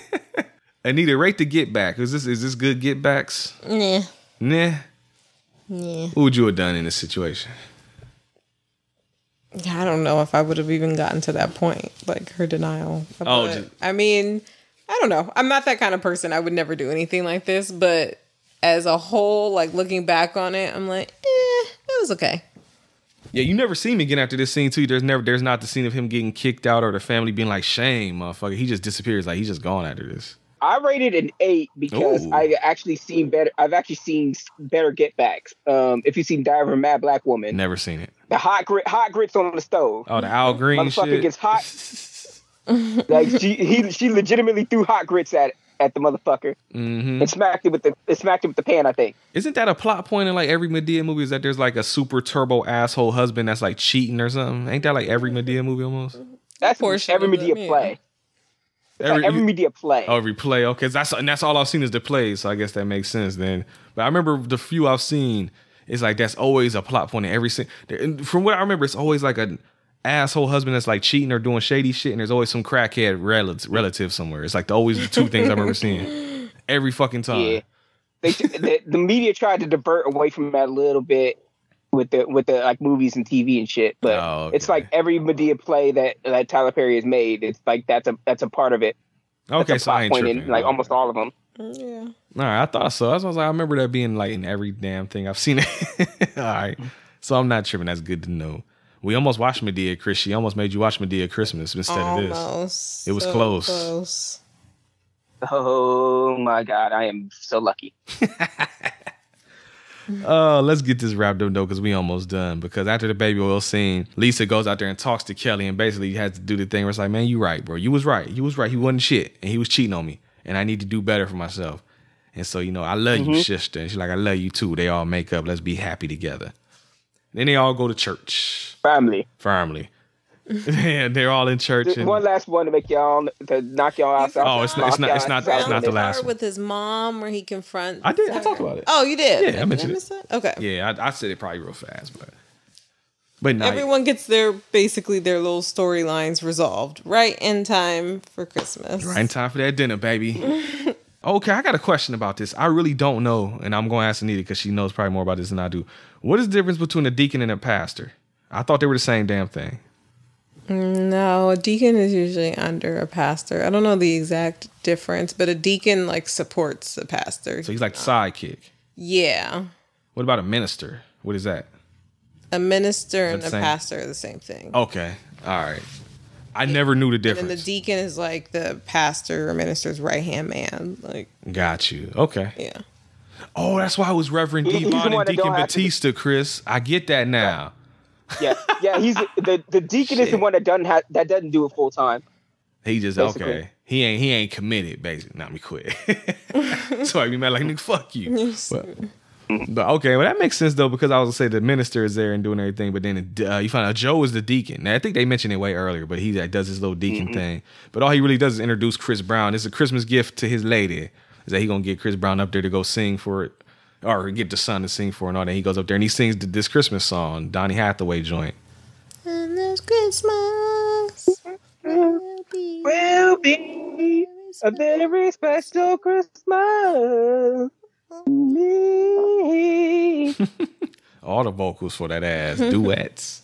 (laughs) Anita, rate the get back. Is this is this good get backs? Nah. Nah. Yeah. What would you have done in this situation? I don't know if I would have even gotten to that point, like her denial. Oh, just- I mean, I don't know. I'm not that kind of person. I would never do anything like this. But as a whole, like looking back on it, I'm like, eh, it was okay. Yeah, you never see me again after this scene too. There's never there's not the scene of him getting kicked out or the family being like, shame, motherfucker. He just disappears. Like he's just gone after this. I rated an eight because Ooh. I actually seen better. I've actually seen better get backs. Um, if you've seen Diver Mad Black Woman, Never seen it. the hot grit, hot grits on the stove. Oh, the Al Green Motherfucker shit. gets hot. (laughs) like she, he, she legitimately threw hot grits at at the motherfucker hmm and smacked it with the it smacked it with the pan. I think. Isn't that a plot point in like every Medea movie? Is that there's like a super turbo asshole husband that's like cheating or something? Ain't that like every Medea movie almost? That's Portion every of them, yeah. play. Like every Medea play. Oh, every play. Okay, that's and that's all I've seen is the plays. So I guess that makes sense then. But I remember the few I've seen, it's like that's always a plot point in every scene. From what I remember, it's always like an asshole husband that's like cheating or doing shady shit, and there's always some crackhead relative, relative somewhere. It's like the, always the two things I remember seeing (laughs) every fucking time. Yeah. They the, the Medea tried to divert away from that a little bit with the with the like movies and TV and shit. But Oh, it's like every Medea play that that Tyler Perry has made. It's like that's a that's a part of it. That's Okay, so I plot ain't tripping. in like almost all of them. Yeah. All right, I thought so. That's why I was like, I remember that being like in every damn thing I've seen it. (laughs) all right, so I'm not tripping. That's good to know. We almost watched Medea, Chris. She almost made you watch Medea Christmas instead of this. Almost. It was So close. close. Oh my god, I am so lucky. (laughs) Uh, let's get this wrapped up though, because we almost done. Because after the baby oil scene, Lisa goes out there and talks to Kelly, and basically has to do the thing where it's like, "Man, you right, bro. You was right. You was right. He wasn't shit, and he was cheating on me, and I need to do better for myself." And so, you know, I love you, sister. And she's like, "I love you too." They all make up. Let's be happy together. Then they all go to church, Family. firmly. (laughs) and they're all in church. And, one last one to make y'all to knock y'all out. Oh, it's not- it's not- it's not- it's not the last one. with his mom where he confronts. I did. I talked about it. Oh, you did. Yeah, I Did mentioned it. that? Okay. yeah, I, I said it probably real fast, but but no, Everyone gets their basically their little storylines resolved right in time for Christmas. Right in time for that dinner, baby. (laughs) okay, I got a question about this. I really don't know, and I'm going to ask Anita because she knows probably more about this than I do. What is the difference between a deacon and a pastor? I thought they were the same damn thing. No, a deacon is usually under a pastor. I don't know the exact difference, but a deacon like supports the pastor. So he's like the sidekick. yeah. What about a minister? What is that? A minister and a same? pastor are the same thing. Okay, all right. I never knew the difference. and then the deacon is like the pastor or minister's right hand man. Like, Got you. Okay. yeah. Oh, that's why it was Reverend He- Devon and Deacon don't have to- Batista, Chris. I get that now. Yeah, yeah. He's the the deacon is the one that doesn't have that doesn't do it full time. He just Basically. okay. He ain't he ain't committed. Basically, not me quit. (laughs) so I be mad like nigga, fuck you. But, but okay, well that makes sense though because I was gonna say the minister is there and doing everything, but then uh, you find out Joe is the deacon. Now, I think they mentioned it way earlier, but he like, does his little deacon thing. But all he really does is introduce Chris Brown. It's a Christmas gift to his lady. Is that he gonna get Chris Brown up there to go sing for it, or get the son to sing for and all that. He goes up there and he sings this Christmas song, Donny Hathaway joint. And there's Christmas. will be Will be a very special Christmas. to Me. (laughs) all the vocals for that ass duets.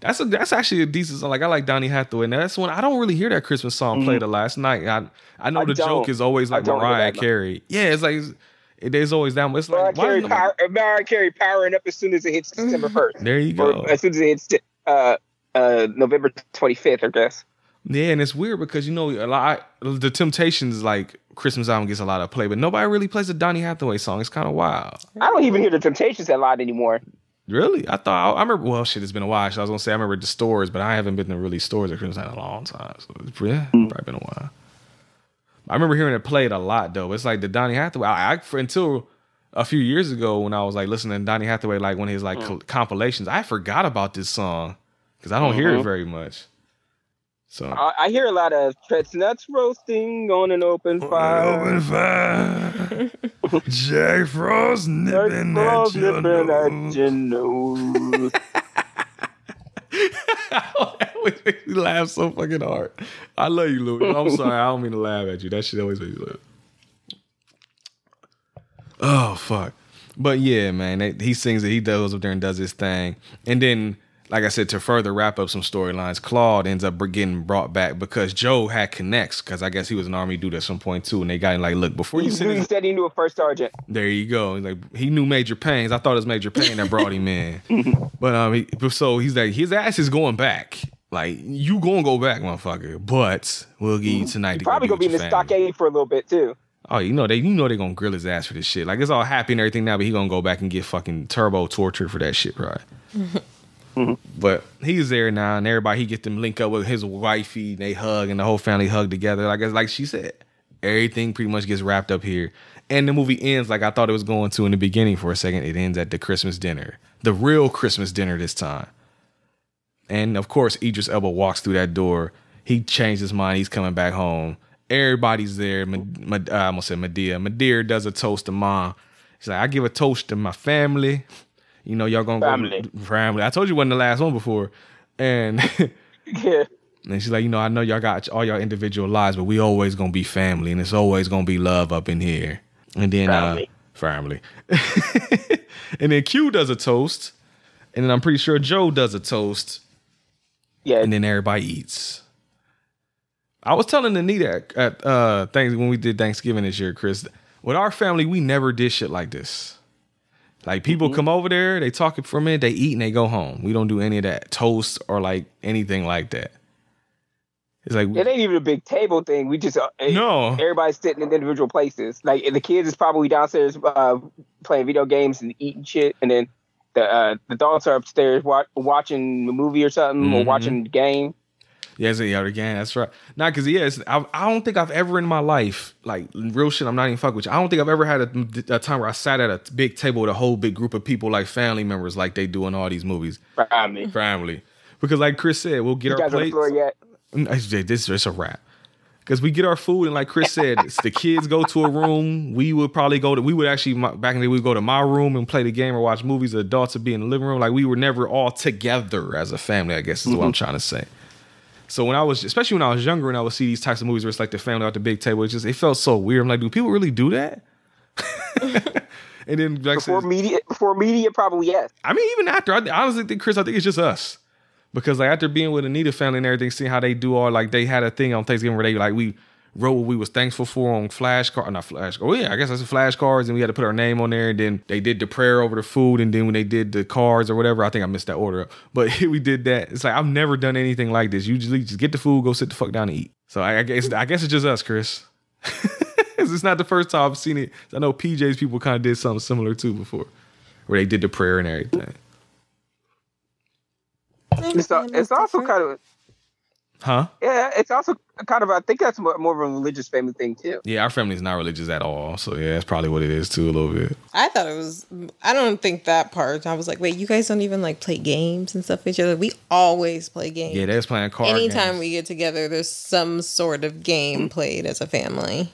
That's a that's actually a decent song. Like I like Donny Hathaway. Now that's one I don't really hear that Christmas song played the last night. I I know I the don't. joke is always like Mariah. Carey. Yeah, it's like it's, it, there's always that. It's Mariah like why Carey, power, Mariah Carey powering up as soon as it hits December (laughs) first. There you go. Or as soon as it hits uh, uh, November twenty fifth, I guess. Yeah, and it's weird because you know a lot the Temptations like Christmas album gets a lot of play, but nobody really plays a Donny Hathaway song. It's kind of wild. I don't even hear the Temptations that lot anymore. Really? I thought I remember. Well, shit, it's been a while. So I was gonna say I remember the stores, but I haven't been to really stores at Christmas in a long time. So it's yeah, probably been a while. I remember hearing it played a lot though. It's like the Donny Hathaway. I, I for, until a few years ago when I was like listening to Donny Hathaway, like one of his like mm. col- compilations, I forgot about this song because I don't hear it mm-hmm. very much. So I, I hear a lot of chestnuts roasting on an open fire. fire, (laughs) Jack Frost nipping Frost nipping at your nose. Always makes me laugh so fucking hard. I love you, Louis. I'm sorry. I don't mean to laugh at you. That shit always makes me laugh. Oh fuck. But yeah, man, he sings it. He goes up there and does his thing, and then, like I said, to further wrap up some storylines, Claude ends up getting brought back because Joe had connects. Because I guess he was an army dude at some point too, and they got him like, look, before you He, send he said he knew a first sergeant. there you go. He's like he knew Major Pains. I thought it was Major Pain that brought him in. (laughs) but um, he, so he's like his ass is going back. Like you gonna go back, motherfucker. But we'll get you tonight. to Probably go gonna be be in the stockade for a little bit too. Oh, you know they you know they gonna grill his ass for this shit. Like it's all happy and everything now, but he gonna go back and get fucking turbo tortured for that shit, right? (laughs) But he's there now, and everybody he get them link up with his wifey, and they hug, and the whole family hug together. Like like she said, Everything pretty much gets wrapped up here. And the movie ends like I thought it was going to in the beginning for a second. It ends at the Christmas dinner, the real Christmas dinner this time. And of course, Idris Elba walks through that door. He changed his mind. He's coming back home. Everybody's there. Ma- uh, I almost said Medea. Medea does a toast to mom. She's like, I give a toast to my family. You know, y'all gonna Family. go family. I told you wasn't the last one before. And (laughs) Yeah. and she's like, you know, I know y'all got all y'all individual lives, but we always gonna be family, and it's always gonna be love up in here. And then Family. uh family. (laughs) and then Q does a toast, and then I'm pretty sure Joe does a toast, Yeah. and then everybody eats. I was telling Anita at uh things when we did Thanksgiving this year, Chris. With our family, we never did shit like this. Like people Mm-hmm. come over there, they talk for a minute, they eat and they go home. We don't do any of that toast or like anything like that. It's like It ain't even a big table thing. We just uh, No. Everybody's sitting in individual places. Like the kids is probably downstairs uh, playing video games and eating shit, and then the uh, the adults are upstairs wa- watching a movie or something or Mhm. watching the game. Yeah, it's yeah, again, that's right. Not because yeah, it's, I, I don't think I've ever in my life, like real shit. I'm not even fuck with you. I don't think I've ever had a, a time where I sat at a big table with a whole big group of people, like family members, like they do in all these movies. Family. Family, because like Chris said, we'll get You our guys on the plates. floor yet? I- This is a wrap. Because we get our food, and like Chris said, the kids go to a room. We would probably go to. We would actually back in the day, we'd go to my room and play the game or watch movies. The adults would be in the living room. Like we were never all together as a family. I guess is what I'm mm-hmm. trying to say. So when I was, especially when I was younger, and I would see these types of movies where it's like the family at the big table, it just it felt so weird. I'm like, do people really do that? (laughs) and then like Before said, Medea, before Medea, probably yes. I mean, even after, I honestly think Chris, I think it's just us. Because like after being with Anita family and everything, seeing how they do all like they had a thing on Thanksgiving where they like we wrote what we was thankful for on flashcard, not flashcard. Oh yeah, I guess that's a flashcards, and we had to put our name on there. And then they did the prayer over the food, and then when they did the cards or whatever, I think I missed that order. up. But (laughs) we did that. It's like I've never done anything like this. Usually, just get the food, go sit the fuck down and eat. So I, I guess I guess it's just us, Chris. (laughs) it's not the first time I've seen it. I know PJ's people kind of did something similar too before, where they did the prayer and everything. It's, a, it's also kind of Huh? yeah. It's also kind of I think that's more, more of a religious family thing too. Yeah, our family's not religious at all. So yeah, that's probably what it is too, a little bit. I thought it was. I don't think that part. I was like, wait, you guys don't even like play games and stuff with each other. We always play games. Yeah, they was playing cards. Anytime games. we get together, there's some sort of game played as a family.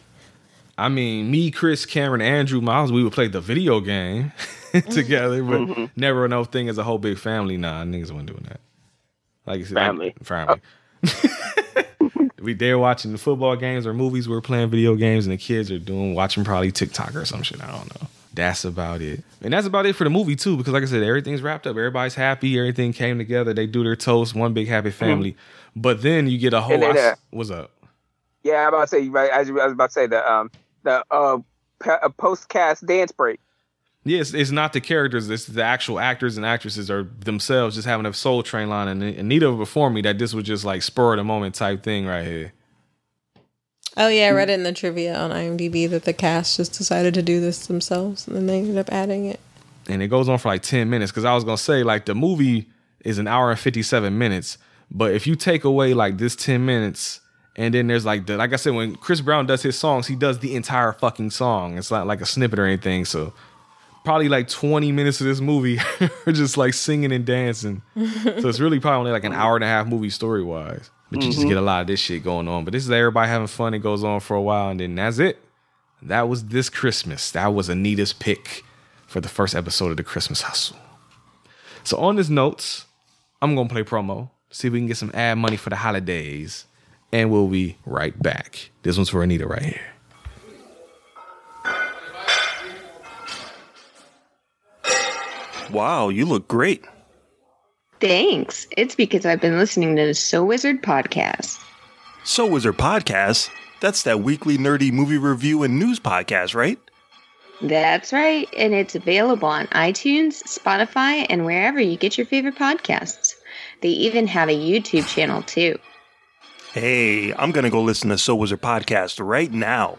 I mean, me, Chris, Cameron, Andrew, Miles, we would play the video game (laughs) together, but mm-hmm. never enough thing as a whole big family. Nah, niggas wasn't doing that. Like you said, Family. like, family. (laughs) we there watching the football games or movies. We're playing video games, and the kids are doing watching probably TikTok or some shit. I don't know. That's about it, and that's about it for the movie too. Because like I said, everything's wrapped up. Everybody's happy. Everything came together. They do their toast. One big happy family. But then you get a whole. Then, uh, what's up? Yeah, I'm about to say right. As you- I was about to say the um the uh, post cast dance break. Yes, it's not the characters. It's the actual actors and actresses are themselves just having a soul train line. And Anita informed me that this was just like spur of the moment type thing right here. Oh yeah, I read it in the trivia on IMDb that the cast just decided to do this themselves, and then they ended up adding it. And it goes on for like 10 minutes. Cause I was gonna say, like, the movie is an hour and 57 minutes. But if you take away like this 10 minutes, and then there's like the like I said, when Chris Brown does his songs, he does the entire fucking song. It's not like a snippet or anything. So probably like 20 minutes of this movie are (laughs) just like singing and dancing. so it's really probably only like an hour and a half movie story wise. But you just mm-hmm. get a lot of this shit going on. But this is everybody having fun. It goes on for a while, and then that's it. That was this Christmas. That was Anita's pick for the first episode of the Christmas Hustle. So on this notes, I'm gonna play promo. See if we can get some ad money for the holidays. And we'll be right back. This one's for Anita right here. Wow, you look great. Thanks. It's because I've been listening to the So Wizard podcast. So Wizard Podcast. That's that weekly nerdy movie review and news podcast, right? That's right, and it's available on iTunes, Spotify, and wherever you get your favorite podcasts. They even have a YouTube channel too. Hey, I'm gonna go listen to So Wizard Podcast right now.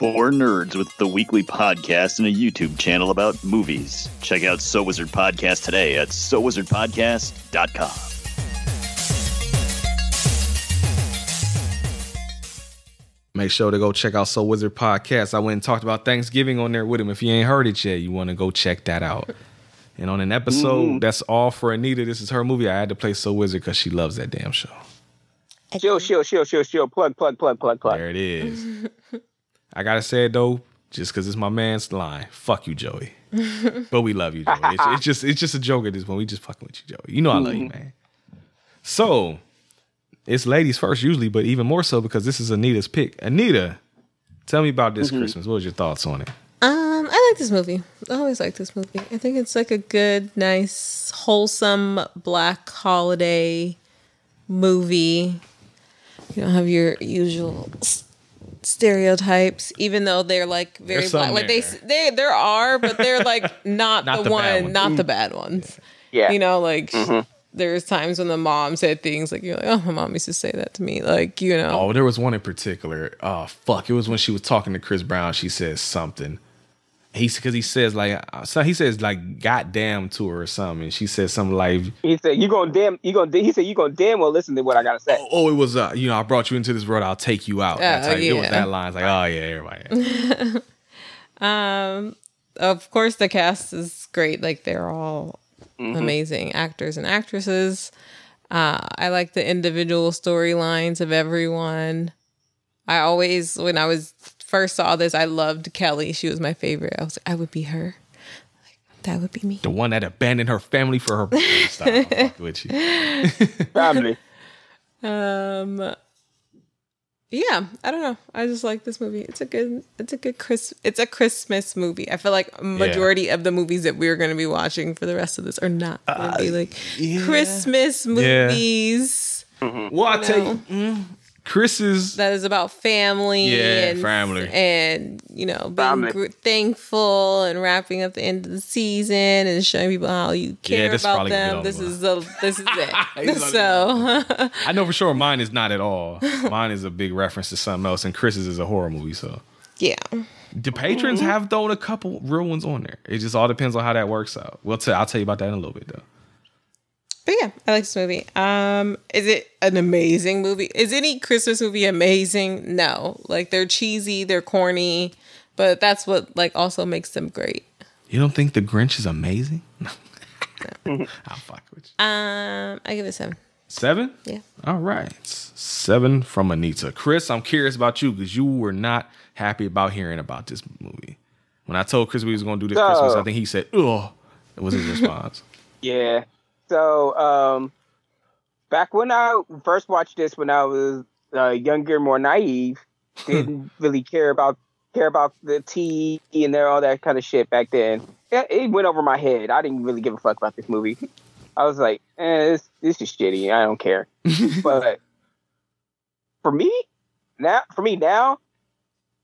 For nerds with the weekly podcast and a YouTube channel about movies. Check out So Wizard Podcast today at SoWizardPodcast.com. Make sure to go check out So Wizard Podcast. I went and talked about Thanksgiving on there with him. If you ain't heard it yet, you want to go check that out. And on an episode Mhm. that's all for Anita, this is her movie. I had to play So Wizard because she loves that damn show. Shield, shield, shield, shield, shield. Plug, plug, plug, plug, plug. There it is. (laughs) I gotta say it though, just because it's my man's line. Fuck you, Joey. (laughs) but we love you, Joey. It's, it's just it's just a joke at this point. We just fucking with you, Joey. You know I love you, man. So it's ladies first usually, but even more so because this is Anita's pick. Anita, tell me about this Christmas. What was your thoughts on it? Um, I like this movie. I always like this movie. I think it's like a good, nice, wholesome black holiday movie. You don't have your usual stereotypes, even though they're like very black. Like they they there are, but they're (laughs) like not, Not the, the bad one, ones. not the bad ones. Yeah. You know, like Mm-hmm. there's times when the mom said things like you're like, oh, my mom used to say that to me, like you know. Oh, there was one in particular. Oh fuck! It was when she was talking to Chris Brown. She says something. He's because he says like uh, so he says like goddamn to her or something. And she says something like He said, "You gonna damn, you gonna." He said, "You gonna damn well listen to what I gotta say." oh, it was uh, you know, I brought you into this world, I'll take you out. That Oh, type- It was that line. It's like, oh yeah, everybody. (laughs) Um, of course, the cast is great. Like they're all amazing actors and actresses. Uh, I like the individual storylines of everyone. I always, when I was first saw this, I loved Kelly. She was my favorite. I was, I would be her. Like that would be me. the one that abandoned her family for her (laughs) Stop, with you. (laughs) (laughs) Family. Um, yeah, I don't know. I just like this movie. It's a good, it's a good Chris, it's a Christmas movie. I feel like a majority of the movies that we're going to be watching for the rest of this are not going to be uh, like Christmas movies. Mm-hmm. Well, I tell you, mm, Chris is That is about family Yeah, and family. and you know being gr- thankful and wrapping up the end of the season and showing people how you care this about them. This is the this is it. (laughs) So (laughs) I know for sure mine is not at all. Mine is a big reference to something else, and Chris's is a horror movie. So yeah. the patrons mm-hmm. have thrown a couple real ones on there. It just all depends on how that works out. We'll tell I'll tell you about that in a little bit though. But yeah, I like this movie. Um, is it an amazing movie? Is any Christmas movie amazing? No. Like they're cheesy, they're corny, but that's what like also makes them great. You don't think the Grinch is amazing? (laughs) (laughs) I'll fuck with you. Um, I give it a seven. Seven? Yeah. All right. Seven from Anita. Chris, I'm curious about you because you were not happy about hearing about this movie. When I told Chris we was going to do this So- Christmas, I think he said, ugh. It was his response. (laughs) Yeah. So, um, back when I first watched this, when I was uh, younger, more naive, (laughs) didn't really care about care about the tea and there all that kind of shit back then. It, it went over my head. I didn't really give a fuck about this movie. I was like, eh, this this is shitty. I don't care. (laughs) but for me now, for me now,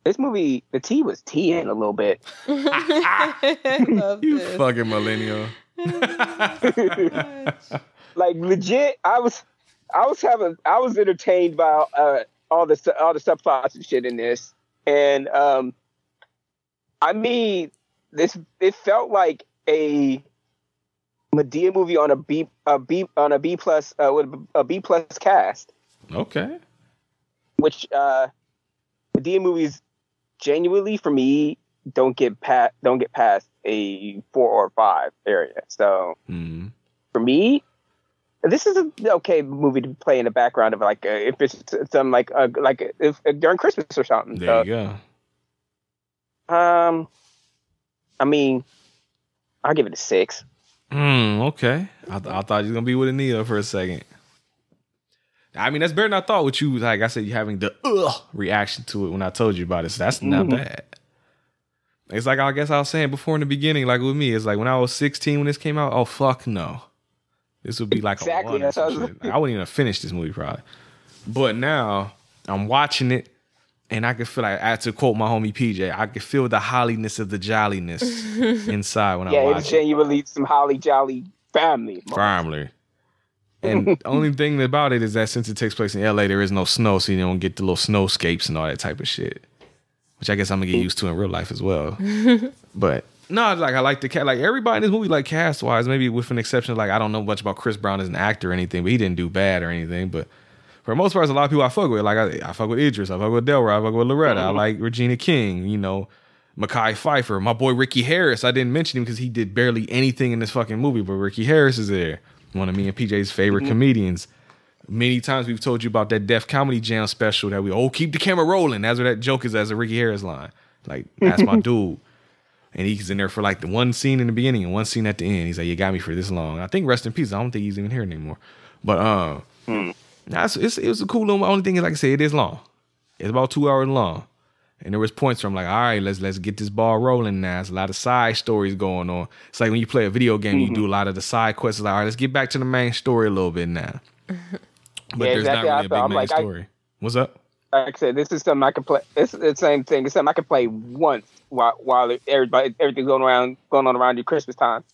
this movie, the tea was teeing a little bit. (laughs) I love you fucking millennial. (laughs) like legit i was i was having i was entertained by uh all the all the subplots and shit in this and um i mean this it felt like a medea movie on a b a b on a b plus uh with a b plus cast Okay. which uh medea movies genuinely for me don't get past don't get past a four or five area so Mm. for me, this is an okay movie to play in the background of like uh, if it's some like uh, like if uh, during Christmas or something. There you go. um, I mean, I'll give it a six. Hmm. Okay. I, th- I thought you were gonna be with Anita for a second. I mean, that's better than I thought. With you, like I said, you having the ugh reaction to it when I told you about it. So that's not Mhm. bad. It's like I guess I was saying before in the beginning, like with me, it's like when I was 16 when this came out. Oh fuck no, this would be like Exactly, a one. that's how I was- Like, I wouldn't even finish this movie probably. But now I'm watching it, and I can feel like I had to quote my homie PJ. I can feel the holliness of the jolliness (laughs) inside when I watch it yeah, watch it's it. genuinely some holly jolly family. Family. And (laughs) the only thing about it is that since it takes place in LA, there is no snow, so you don't get the little snowscapes and all that type of shit. Which I guess I'm gonna get used to in real life as well. (laughs) but no, like I like the cat. Like everybody in this movie, like cast wise, maybe with an exception, of, like I don't know much about Chris Brown as an actor or anything, but he didn't do bad or anything. But for the most part, there's a lot of people I fuck with. Like I, I fuck with Idris, I fuck with Delroy, I fuck with Loretta, I like Regina King, you know, Mekhi Phifer, my boy Ricky Harris. I didn't mention him because he did barely anything in this fucking movie, but Ricky Harris is there. One of me and PJ's favorite mm-hmm. comedians. Many times we've told you about that Def Comedy Jam special that we oh keep the camera rolling. That's where that joke is as a Ricky Harris line. Like that's my (laughs) dude. And he's in there for like the one scene in the beginning and one scene at the end. He's like, "You got me for this long." I think rest in peace. I don't think he's even here anymore. But um, that's it's, it was a cool little. Only thing is, like I said, it is long. It's about two hours long. And there was points where I'm like, all right, let's let's get this ball rolling now. It's a lot of side stories going on. It's like when you play a video game, you do a lot of the side quests. It's like, all right, let's get back to the main story a little bit now. (laughs) But Yeah, there's exactly not really a big I'm main like, I- What's up? Like I said, this is something I can play. It's the same thing. It's something I can play once while while everybody everything's going around going on around you Christmas time.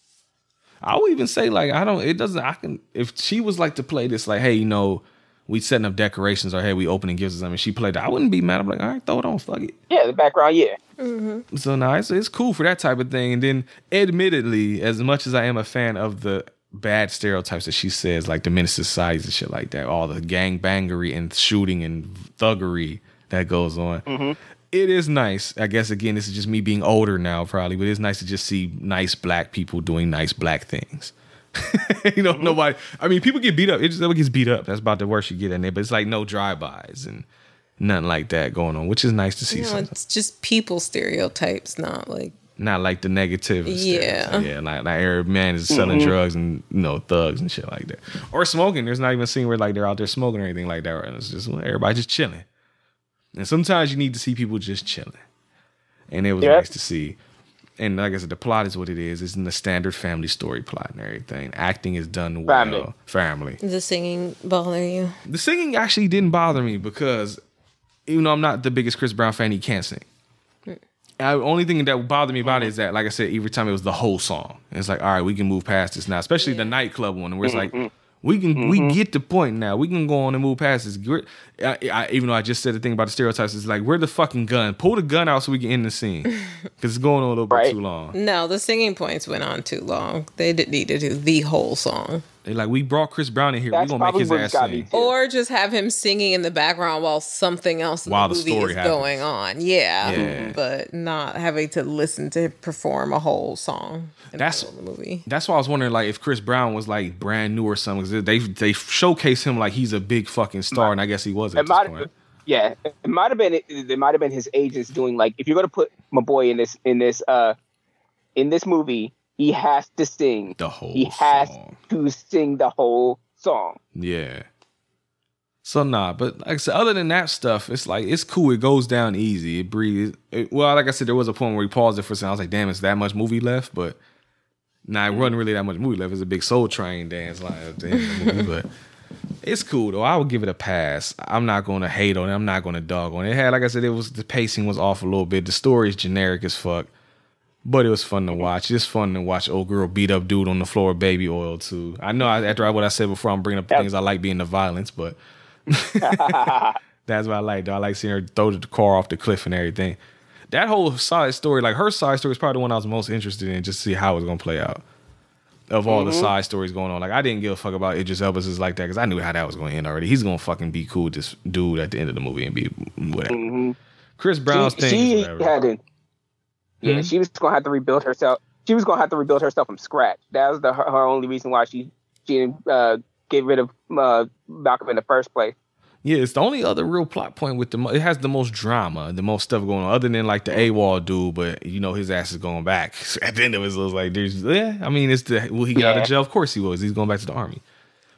I would even say like I don't. It doesn't. I can if she was like to play this like, hey, you know, we setting up decorations or hey, we opening gifts or something. She played that. I wouldn't be mad. I'm like, all right, throw it on, fuck it. Yeah, the background, yeah. Mm-hmm. So now it's, it's cool for that type of thing. And then, admittedly, as much as I am a fan of the bad stereotypes that she says, like the menace to society and shit like that, all the gang bangery and shooting and thuggery that goes on. Mm-hmm. It is nice. I guess again, this is just me being older now, probably, but it's nice to just see nice black people doing nice black things. (laughs) you know, mm-hmm. nobody. I mean, people get beat up. It just everyone gets beat up. That's about the worst you get in there. But it's like no drive-bys and nothing like that going on, which is nice to see. You know, it's just people stereotypes, not like not like the negative. Yeah. stereotype. yeah. Like, like every man is selling Mhm. drugs and you know thugs and shit like that, or smoking. There's not even a scene where like they're out there smoking or anything like that. Right? It's just everybody just chilling. And sometimes you need to see people just chilling, and it was Yeah. nice to see. And like I said, the plot is what it is. It's in the standard family story plot and everything. Acting is done well. Family. Family. the singing bother you. The singing actually didn't bother me because even though I'm not the biggest Chris Brown fan, he can't sing. The only thing that bothered me about it uh-huh. is that, like I said, every time it was the whole song. And it's like, all right, we can move past this now, especially the nightclub one, where it's like, mm-hmm. we can we mm-hmm. get the point now. We can go on and move past this. We're- I, I, even though I just said the thing about the stereotypes, it's like, where the fucking gun? Pull the gun out so we can end the scene (laughs) because it's going on a little bit too long. No, the singing points went on too long. They didn't need to do the whole song. They like, we brought Chris Brown in here. That's we gonna make his ass sing. Or just have him singing in the background while something else in While the the movie story is happens. going on. Yeah, Yeah. But not having to listen to perform a whole song in That's- the the movie. That's why I was wondering, like, if Chris Brown was like brand new or something. 'cause they they showcase him like he's a big fucking star, and I guess he was at It this might, point. yeah, it might have been. It, it might have been his agents doing like, if you're gonna put my boy in this in this uh in this movie, he has to sing. The whole He has to sing the whole song. Yeah. So nah, but like I said, other than that stuff, it's like it's cool. It goes down easy. It breathes. It, well, like I said, there was a point where we paused it for a second. I was like, damn, it's that much movie left, but nah, it wasn't really that much movie left. It's a big Soul Train dance line at the end of the movie, but it's cool though. I would give it a pass. I'm not going to hate on it. I'm not going to dog on it. It had, like I said, it was the pacing was off a little bit. The story is generic as fuck. But it was fun to watch. It's fun to watch old girl beat up dude on the floor baby oil too. I know I, after what I said before, I'm bringing up the things I like being the violence, but (laughs) (laughs) that's what I like. Though. I like seeing her throw the car off the cliff and everything. That whole side story, like her side story, is probably the one I was most interested in, just to see how it's gonna play out. Of all the Mhm. side stories going on, like I didn't give a fuck about Idris Elba's is like that because I knew how that was going to end already. He's gonna fucking be cool with this dude at the end of the movie and be whatever. Chris Brown's she, thing she had to, yeah, Hmm? she was gonna have to rebuild herself. She was gonna have to rebuild herself from scratch. That was the her, her only reason why she she didn't uh, get rid of uh, Malcolm in the first place. Yeah, it's the only other real plot point with the. mo- It has the most drama, the most stuff going on, other than like the AWOL dude. But you know his ass is going back. (laughs) At the end of it, it was like there's. Yeah, I mean, it's the. Will he get out of jail? Of course he was. He's going back to the army.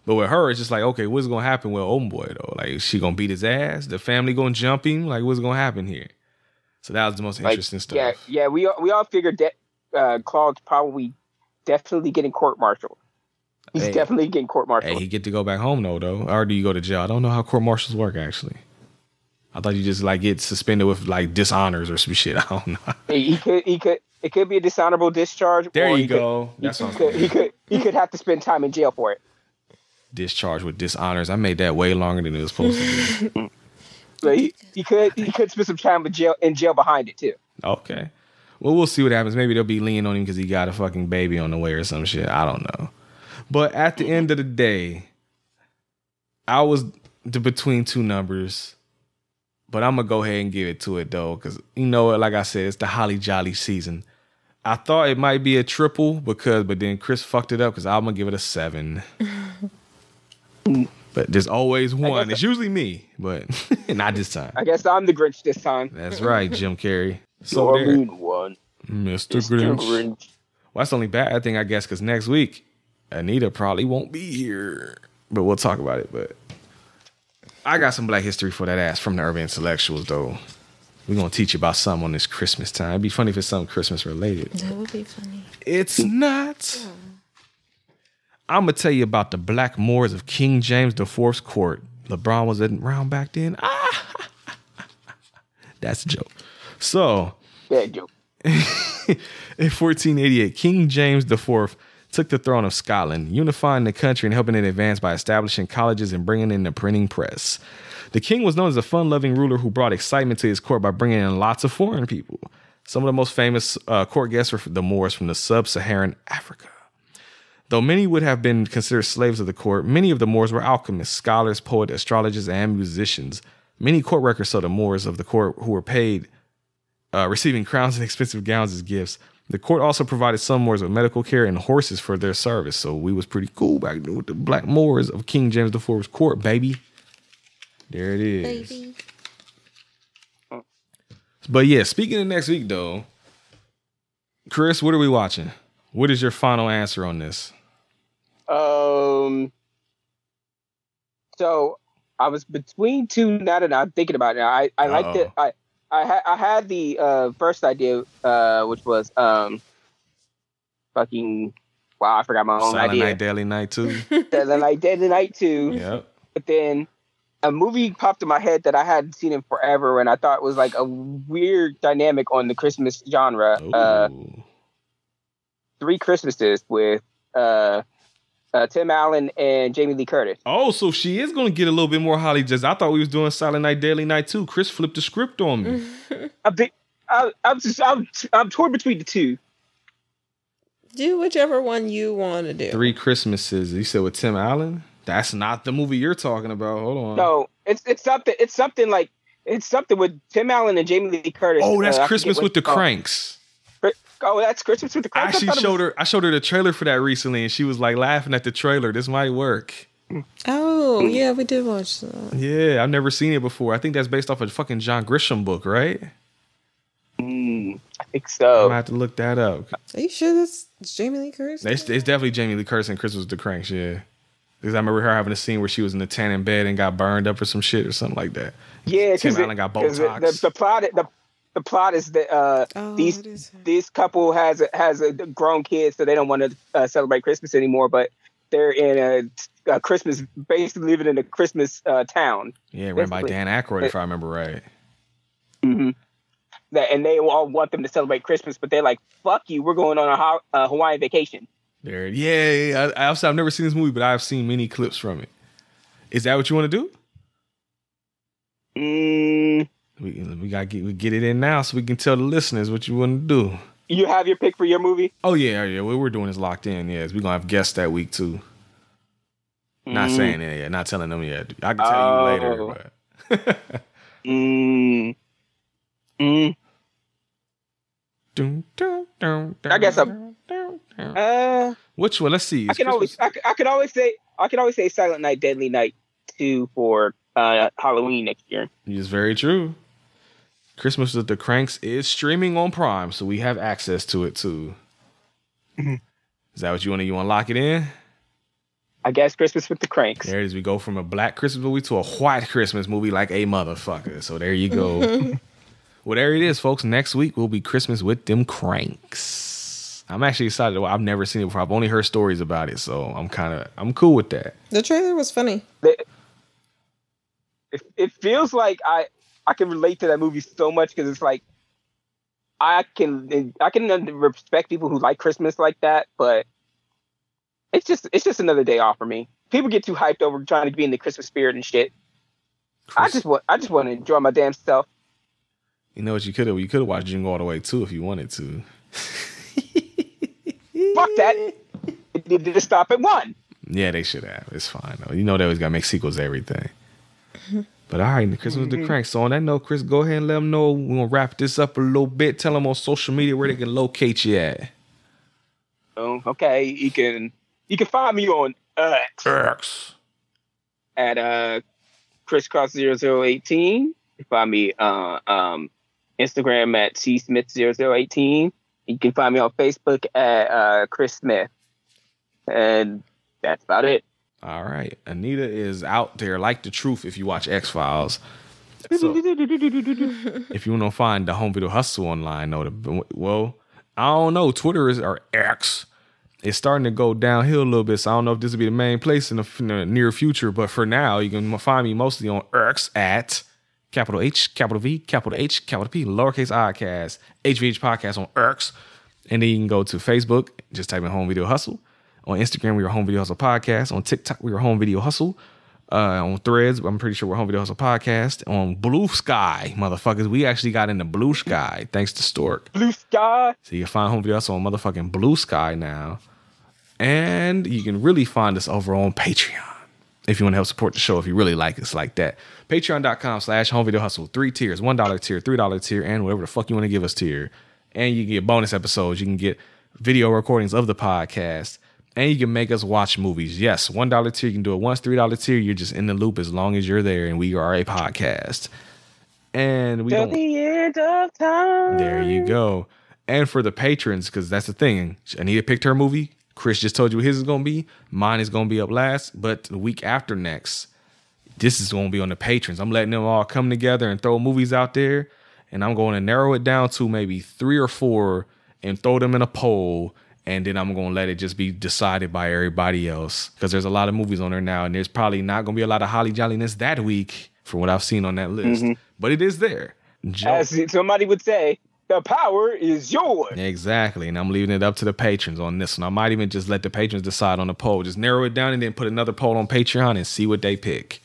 But with her, it's just like, okay, what's gonna happen with old boy though? Like, is she gonna beat his ass? The family gonna jump him? Like, what's gonna happen here? So that was the most Like, interesting stuff. Yeah, yeah, we all- we all figured that uh, Claude's probably definitely getting court martialed. He's Hey. definitely getting court martialed. Hey, he get to go back home though, though, or do you go to jail? I don't know how court martials work actually. I thought you just like get suspended with like dishonors or some (laughs) shit. I don't know. He, he could he could it could be a dishonorable discharge. There or you he could- go. he That's what I'm could, he could he could have to spend time in jail for it. discharged with dishonors. I made that way longer than it was supposed to be. (laughs) but he, he could he could spend some time in jail in jail behind it too. okay. Well, we'll see what happens. Maybe they'll be leaning on him because he got a fucking baby on the way or some shit. I don't know. But at the end of the day, I was the between two numbers, but I'm gonna go ahead and give it to it though, because you know? Like I said, it's the Holly Jolly season. I thought it might be a triple because, but then Chris fucked it up because I'm gonna give it a seven. (laughs) but there's always one. It's usually me, but (laughs) not this time. I guess I'm the Grinch this time. That's right, Jim Carrey. (laughs) So You're there, one. Mr. Mr. Grinch. Grinch. Well, that's only bad thing, I guess, because next week Anita probably won't be here, but we'll talk about it. But I got some Black history for that ass from the Urban Intellectuals, though. We're gonna teach you about something on this Christmas time. It'd be funny if it's something Christmas related. That would be funny. It's not. I'm gonna tell you about the Black Moors of King James IV's court. LeBron was around back then. Ah, (laughs) that's a joke. So, Bad joke. (laughs) in 1488, King James IV took the throne of Scotland, unifying the country and helping it advance by establishing colleges and bringing in the printing press. The king was known as a fun loving ruler who brought excitement to his court by bringing in lots of foreign people. Some of the most famous uh, court guests were the Moors from the sub Saharan Africa. Though many would have been considered slaves of the court, many of the Moors were alchemists, scholars, poets, astrologers, and musicians. Many court records show the Moors of the court who were paid uh, receiving crowns and (laughs) expensive gowns as gifts. The court also provided some Moors with medical care and horses for their service. So we was pretty cool back then with the black Moors of King James IV's court, baby. There it is. Baby. But yeah, speaking of next week though, Chris, what are we watching? What is your final answer on this? Um. So I was between two now that I'm thinking about it. I I like it. I I had I had the uh, first idea, uh, which was um, fucking wow, I forgot my own Silent idea. Night, Deadly Night too. Silent (laughs) Night, Deadly Night two. yep. But then a movie popped in my head that I hadn't seen in forever, and I thought was like a weird dynamic on the Christmas genre. Uh, Three Christmases with uh, uh, Tim Allen and Jamie Lee Curtis. Oh, so she is gonna get a little bit more Holly. Just I thought we was doing Silent Night, Deadly Night too. Chris flipped the script on me. (laughs) I think I, I'm just I'm I'm torn between the two. Do whichever one you want to do. Three Christmases. You said with Tim Allen? That's not the movie you're talking about. Hold on. No, it's it's something it's something like it's something with Tim Allen and Jamie Lee Curtis. Oh, that's Uh, Christmas with the called. Cranks. Oh, that's Christmas with the I Cranks. actually thought it showed was- her. I showed her the trailer for that recently, and she was like laughing at the trailer. This might work. Oh, yeah, we did watch that. Yeah, I've never seen it before. I think that's based off a fucking John Grisham book, right? Mm, I think so. I'm gonna have to look that up. Are you sure that's it's Jamie Lee Curtis? It's, it's definitely Jamie Lee Curtis and Christmas with the Cranks. Yeah, because I remember her having a scene where she was in the tanning bed and got burned up or some shit or something like that. Yeah, Tim because Allen got the, Botox. the plot the, the plot is that uh, Oh, these this couple has a, has a grown kid, so they don't want to uh, celebrate Christmas anymore. But they're in a, a Christmas, basically living in a Christmas uh, town. Yeah, ran by Dan Aykroyd, if I remember right. Mm-hmm. That and they all want them to celebrate Christmas, but they're like, "Fuck you, we're going on a Haw- uh, Hawaiian vacation." There, yeah, yeah, yeah. I, I've, I've never seen this movie, but I've seen many clips from it. Is that what you want to do? Mm, We we gotta get we get it in now so we can tell the listeners what you want to do. you have your pick for your movie? Oh yeah, yeah. What we're doing is locked in. Yes, we're gonna have guests that week too. Not Mm. saying it yet, not telling them yet. I can tell you later. Oh. But (laughs) Mm, mm, Dun, dun, dun, I guess I'm. Uh, Which one? Let's see. I It's can always, I, can- I can always say, I can always say Silent Night, Deadly Night two for uh, Halloween next year. It's very true. Christmas with the Cranks is streaming on Prime, so we have access to it too. Mm-hmm. Is that what you want to you want to lock it in? I guess Christmas with the Cranks. There it is. We go from a black Christmas movie to a white Christmas movie like a motherfucker. So there you go. (laughs) well, there it is, folks. Next week will be Christmas with them cranks. I'm actually excited. I've never seen it before. I've only heard stories about it, so I'm kind of I'm cool with that. The trailer was funny. It, it feels like I I can relate to that movie so much because it's like I can I can respect people who like Christmas like that, but it's just it's just another day off for me. People get too hyped over trying to be in the Christmas spirit and shit. I just want I just want to enjoy my damn self. You know what you could have? You could have watched Jingle All the Way too if you wanted to. Fuck that. It needed to stop at one. Yeah, they should have. It's fine though. You know they always gotta make sequels to everything. But all right, Chris with Mm-hmm. the crank. So on that note, Chris, go ahead and let them know. We're gonna wrap this up a little bit. Tell them on social media where they can locate you at. Oh, okay. You can you can find me on X X. at uh crisscross 0018. You can find me uh um Instagram at C Smith 0018. You can find me on Facebook at uh Chris Smith. And that's about it. All right. Anita is out there like the truth if you watch X Files. So, (laughs) if you want to find the home video hustle online, though, the, well, I don't know. Twitter is or X. It's starting to go downhill a little bit, so I don't know if this will be the main place in the, in the near future. But for now, you can find me mostly on X at capital H, capital V, capital H, capital P, lowercase iCast, HVH podcast on X. And then you can go to Facebook, just type in Home Video Hustle. On Instagram, we are Home Video Hustle Podcast. On TikTok, we are Home Video Hustle. Uh, on Threads, I'm pretty sure we're Home Video Hustle Podcast. On Blue Sky, motherfuckers, we actually got into Blue Sky thanks to Stork. Blue Sky. So you can find Home Video Hustle on motherfucking Blue Sky now. And you can really find us over on Patreon if you want to help support the show, if you really like us like that. Patreon.com slash home video hustle. Three tiers, $1 tier, $3 tier, and whatever the fuck you want to give us tier. And you can get bonus episodes. You can get video recordings of the podcast. And you can make us watch movies. Yes, $1 tier, you can do it once. $3 tier, you're just in the loop as long as you're there. And we are a podcast. And we don't the end of time. there you go. And for the patrons, because that's the thing. Anita picked her movie. Chris just told you what his is going to be. Mine is going to be up last. But the week after next, this is going to be on the patrons. I'm letting them all come together and throw movies out there. And I'm going to narrow it down to maybe three or four and throw them in a poll. And then I'm going to let it just be decided by everybody else. Because there's a lot of movies on there now. And there's probably not going to be a lot of holly jolliness that week from what I've seen on that list. But it is there. As somebody would say, the power is yours. Exactly. And I'm leaving it up to the patrons on this one. I might even just let the patrons decide on the poll. Just narrow it down and then put another poll on Patreon and see what they pick.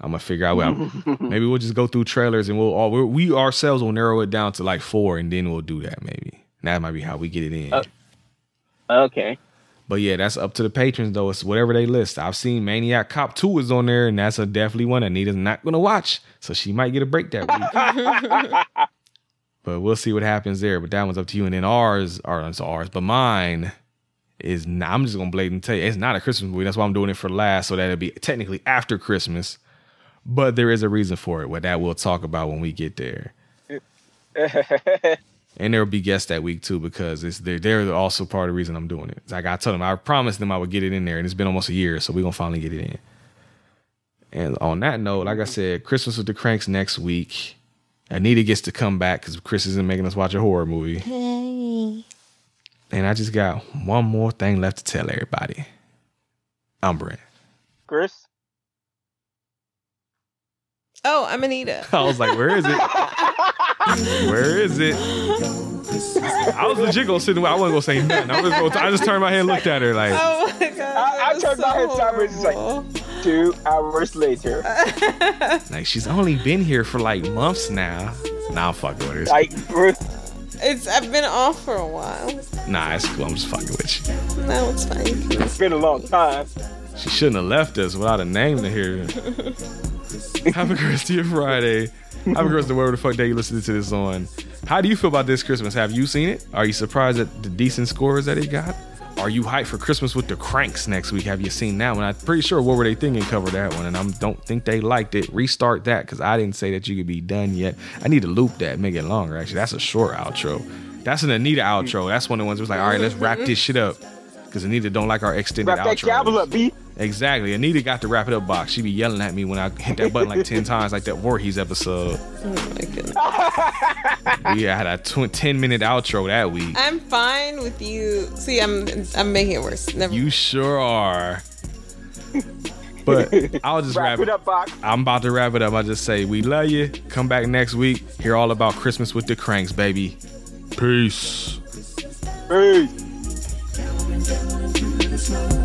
I'm gonna figure out. Well, (laughs) maybe we'll just go through trailers and we'll all we we ourselves will narrow it down to like four, and then we'll do that. Maybe that might be how we get it in. Uh, Okay. But yeah, that's up to the patrons though. It's whatever they list. I've seen Maniac Cop 2 is on there, and that's a definitely one Anita's not gonna watch. So she might get a break that week. (laughs) but we'll see what happens there. But that one's up to you. And then ours are it's ours, but mine is not, I'm just gonna blatantly tell you, it's not a Christmas movie. That's why I'm doing it for last, so that it'll be technically after Christmas. But there is a reason for it, what that we'll talk about when we get there. (laughs) And there will be guests that week too because it's they're they're also part of the reason I'm doing it. It's like I told them, I promised them I would get it in there, and it's been almost a year, so we're gonna finally get it in. And on that note, like I said, Christmas with the Cranks next week. Anita gets to come back because Chris isn't making us watch a horror movie. Hey. And I just got one more thing left to tell everybody. I'm Brent. Chris? Oh, I'm Anita. (laughs) I was like, where is it? (laughs) Where is it? I was legit gonna sit there. I wasn't gonna say nothing. I, was gonna, I just turned my head and looked at her like, Oh my god. I, I turned my head sideways. It's like two hours later. (laughs) like she's only been here for like months now. Nah, I'm fucking with her. Like, It's I've been off for a while. Nah, it's cool. I'm just fucking with you. No, it's fine. it's been a long time. She shouldn't have left us without a name to hear. Have a Christian Friday. Have a Christian whatever the fuck day you listening to this on. How do you feel about this Christmas? Have you seen it? Are you surprised at the decent scores that it got? Are you hyped for Christmas with the Cranks next week? Have you seen that one? I'm pretty sure What Were They Thinking covered that one, and I don't think they liked it. Restart that because I didn't say that you could be done yet. I need to loop that, make it longer. Actually, that's a short outro. That's an Anita outro. That's one of the ones that was like, all right, let's wrap this shit up because Anita don't like our extended Wrap that gavel up, B. Exactly. Anita got the wrap it up box. She be yelling at me when I hit that button like 10 times, like that Voorhees episode. (laughs) Oh my goodness. We had a tw- 10 minute outro that week. I'm fine with you. See, I'm I'm making it worse. Never. You sure are. But I'll just Wrap wrap it up, box. I'm about to wrap it up. I just say, we love you. Come back next week. Hear all about Christmas with the Cranks, baby. Peace. Hey. Christmas.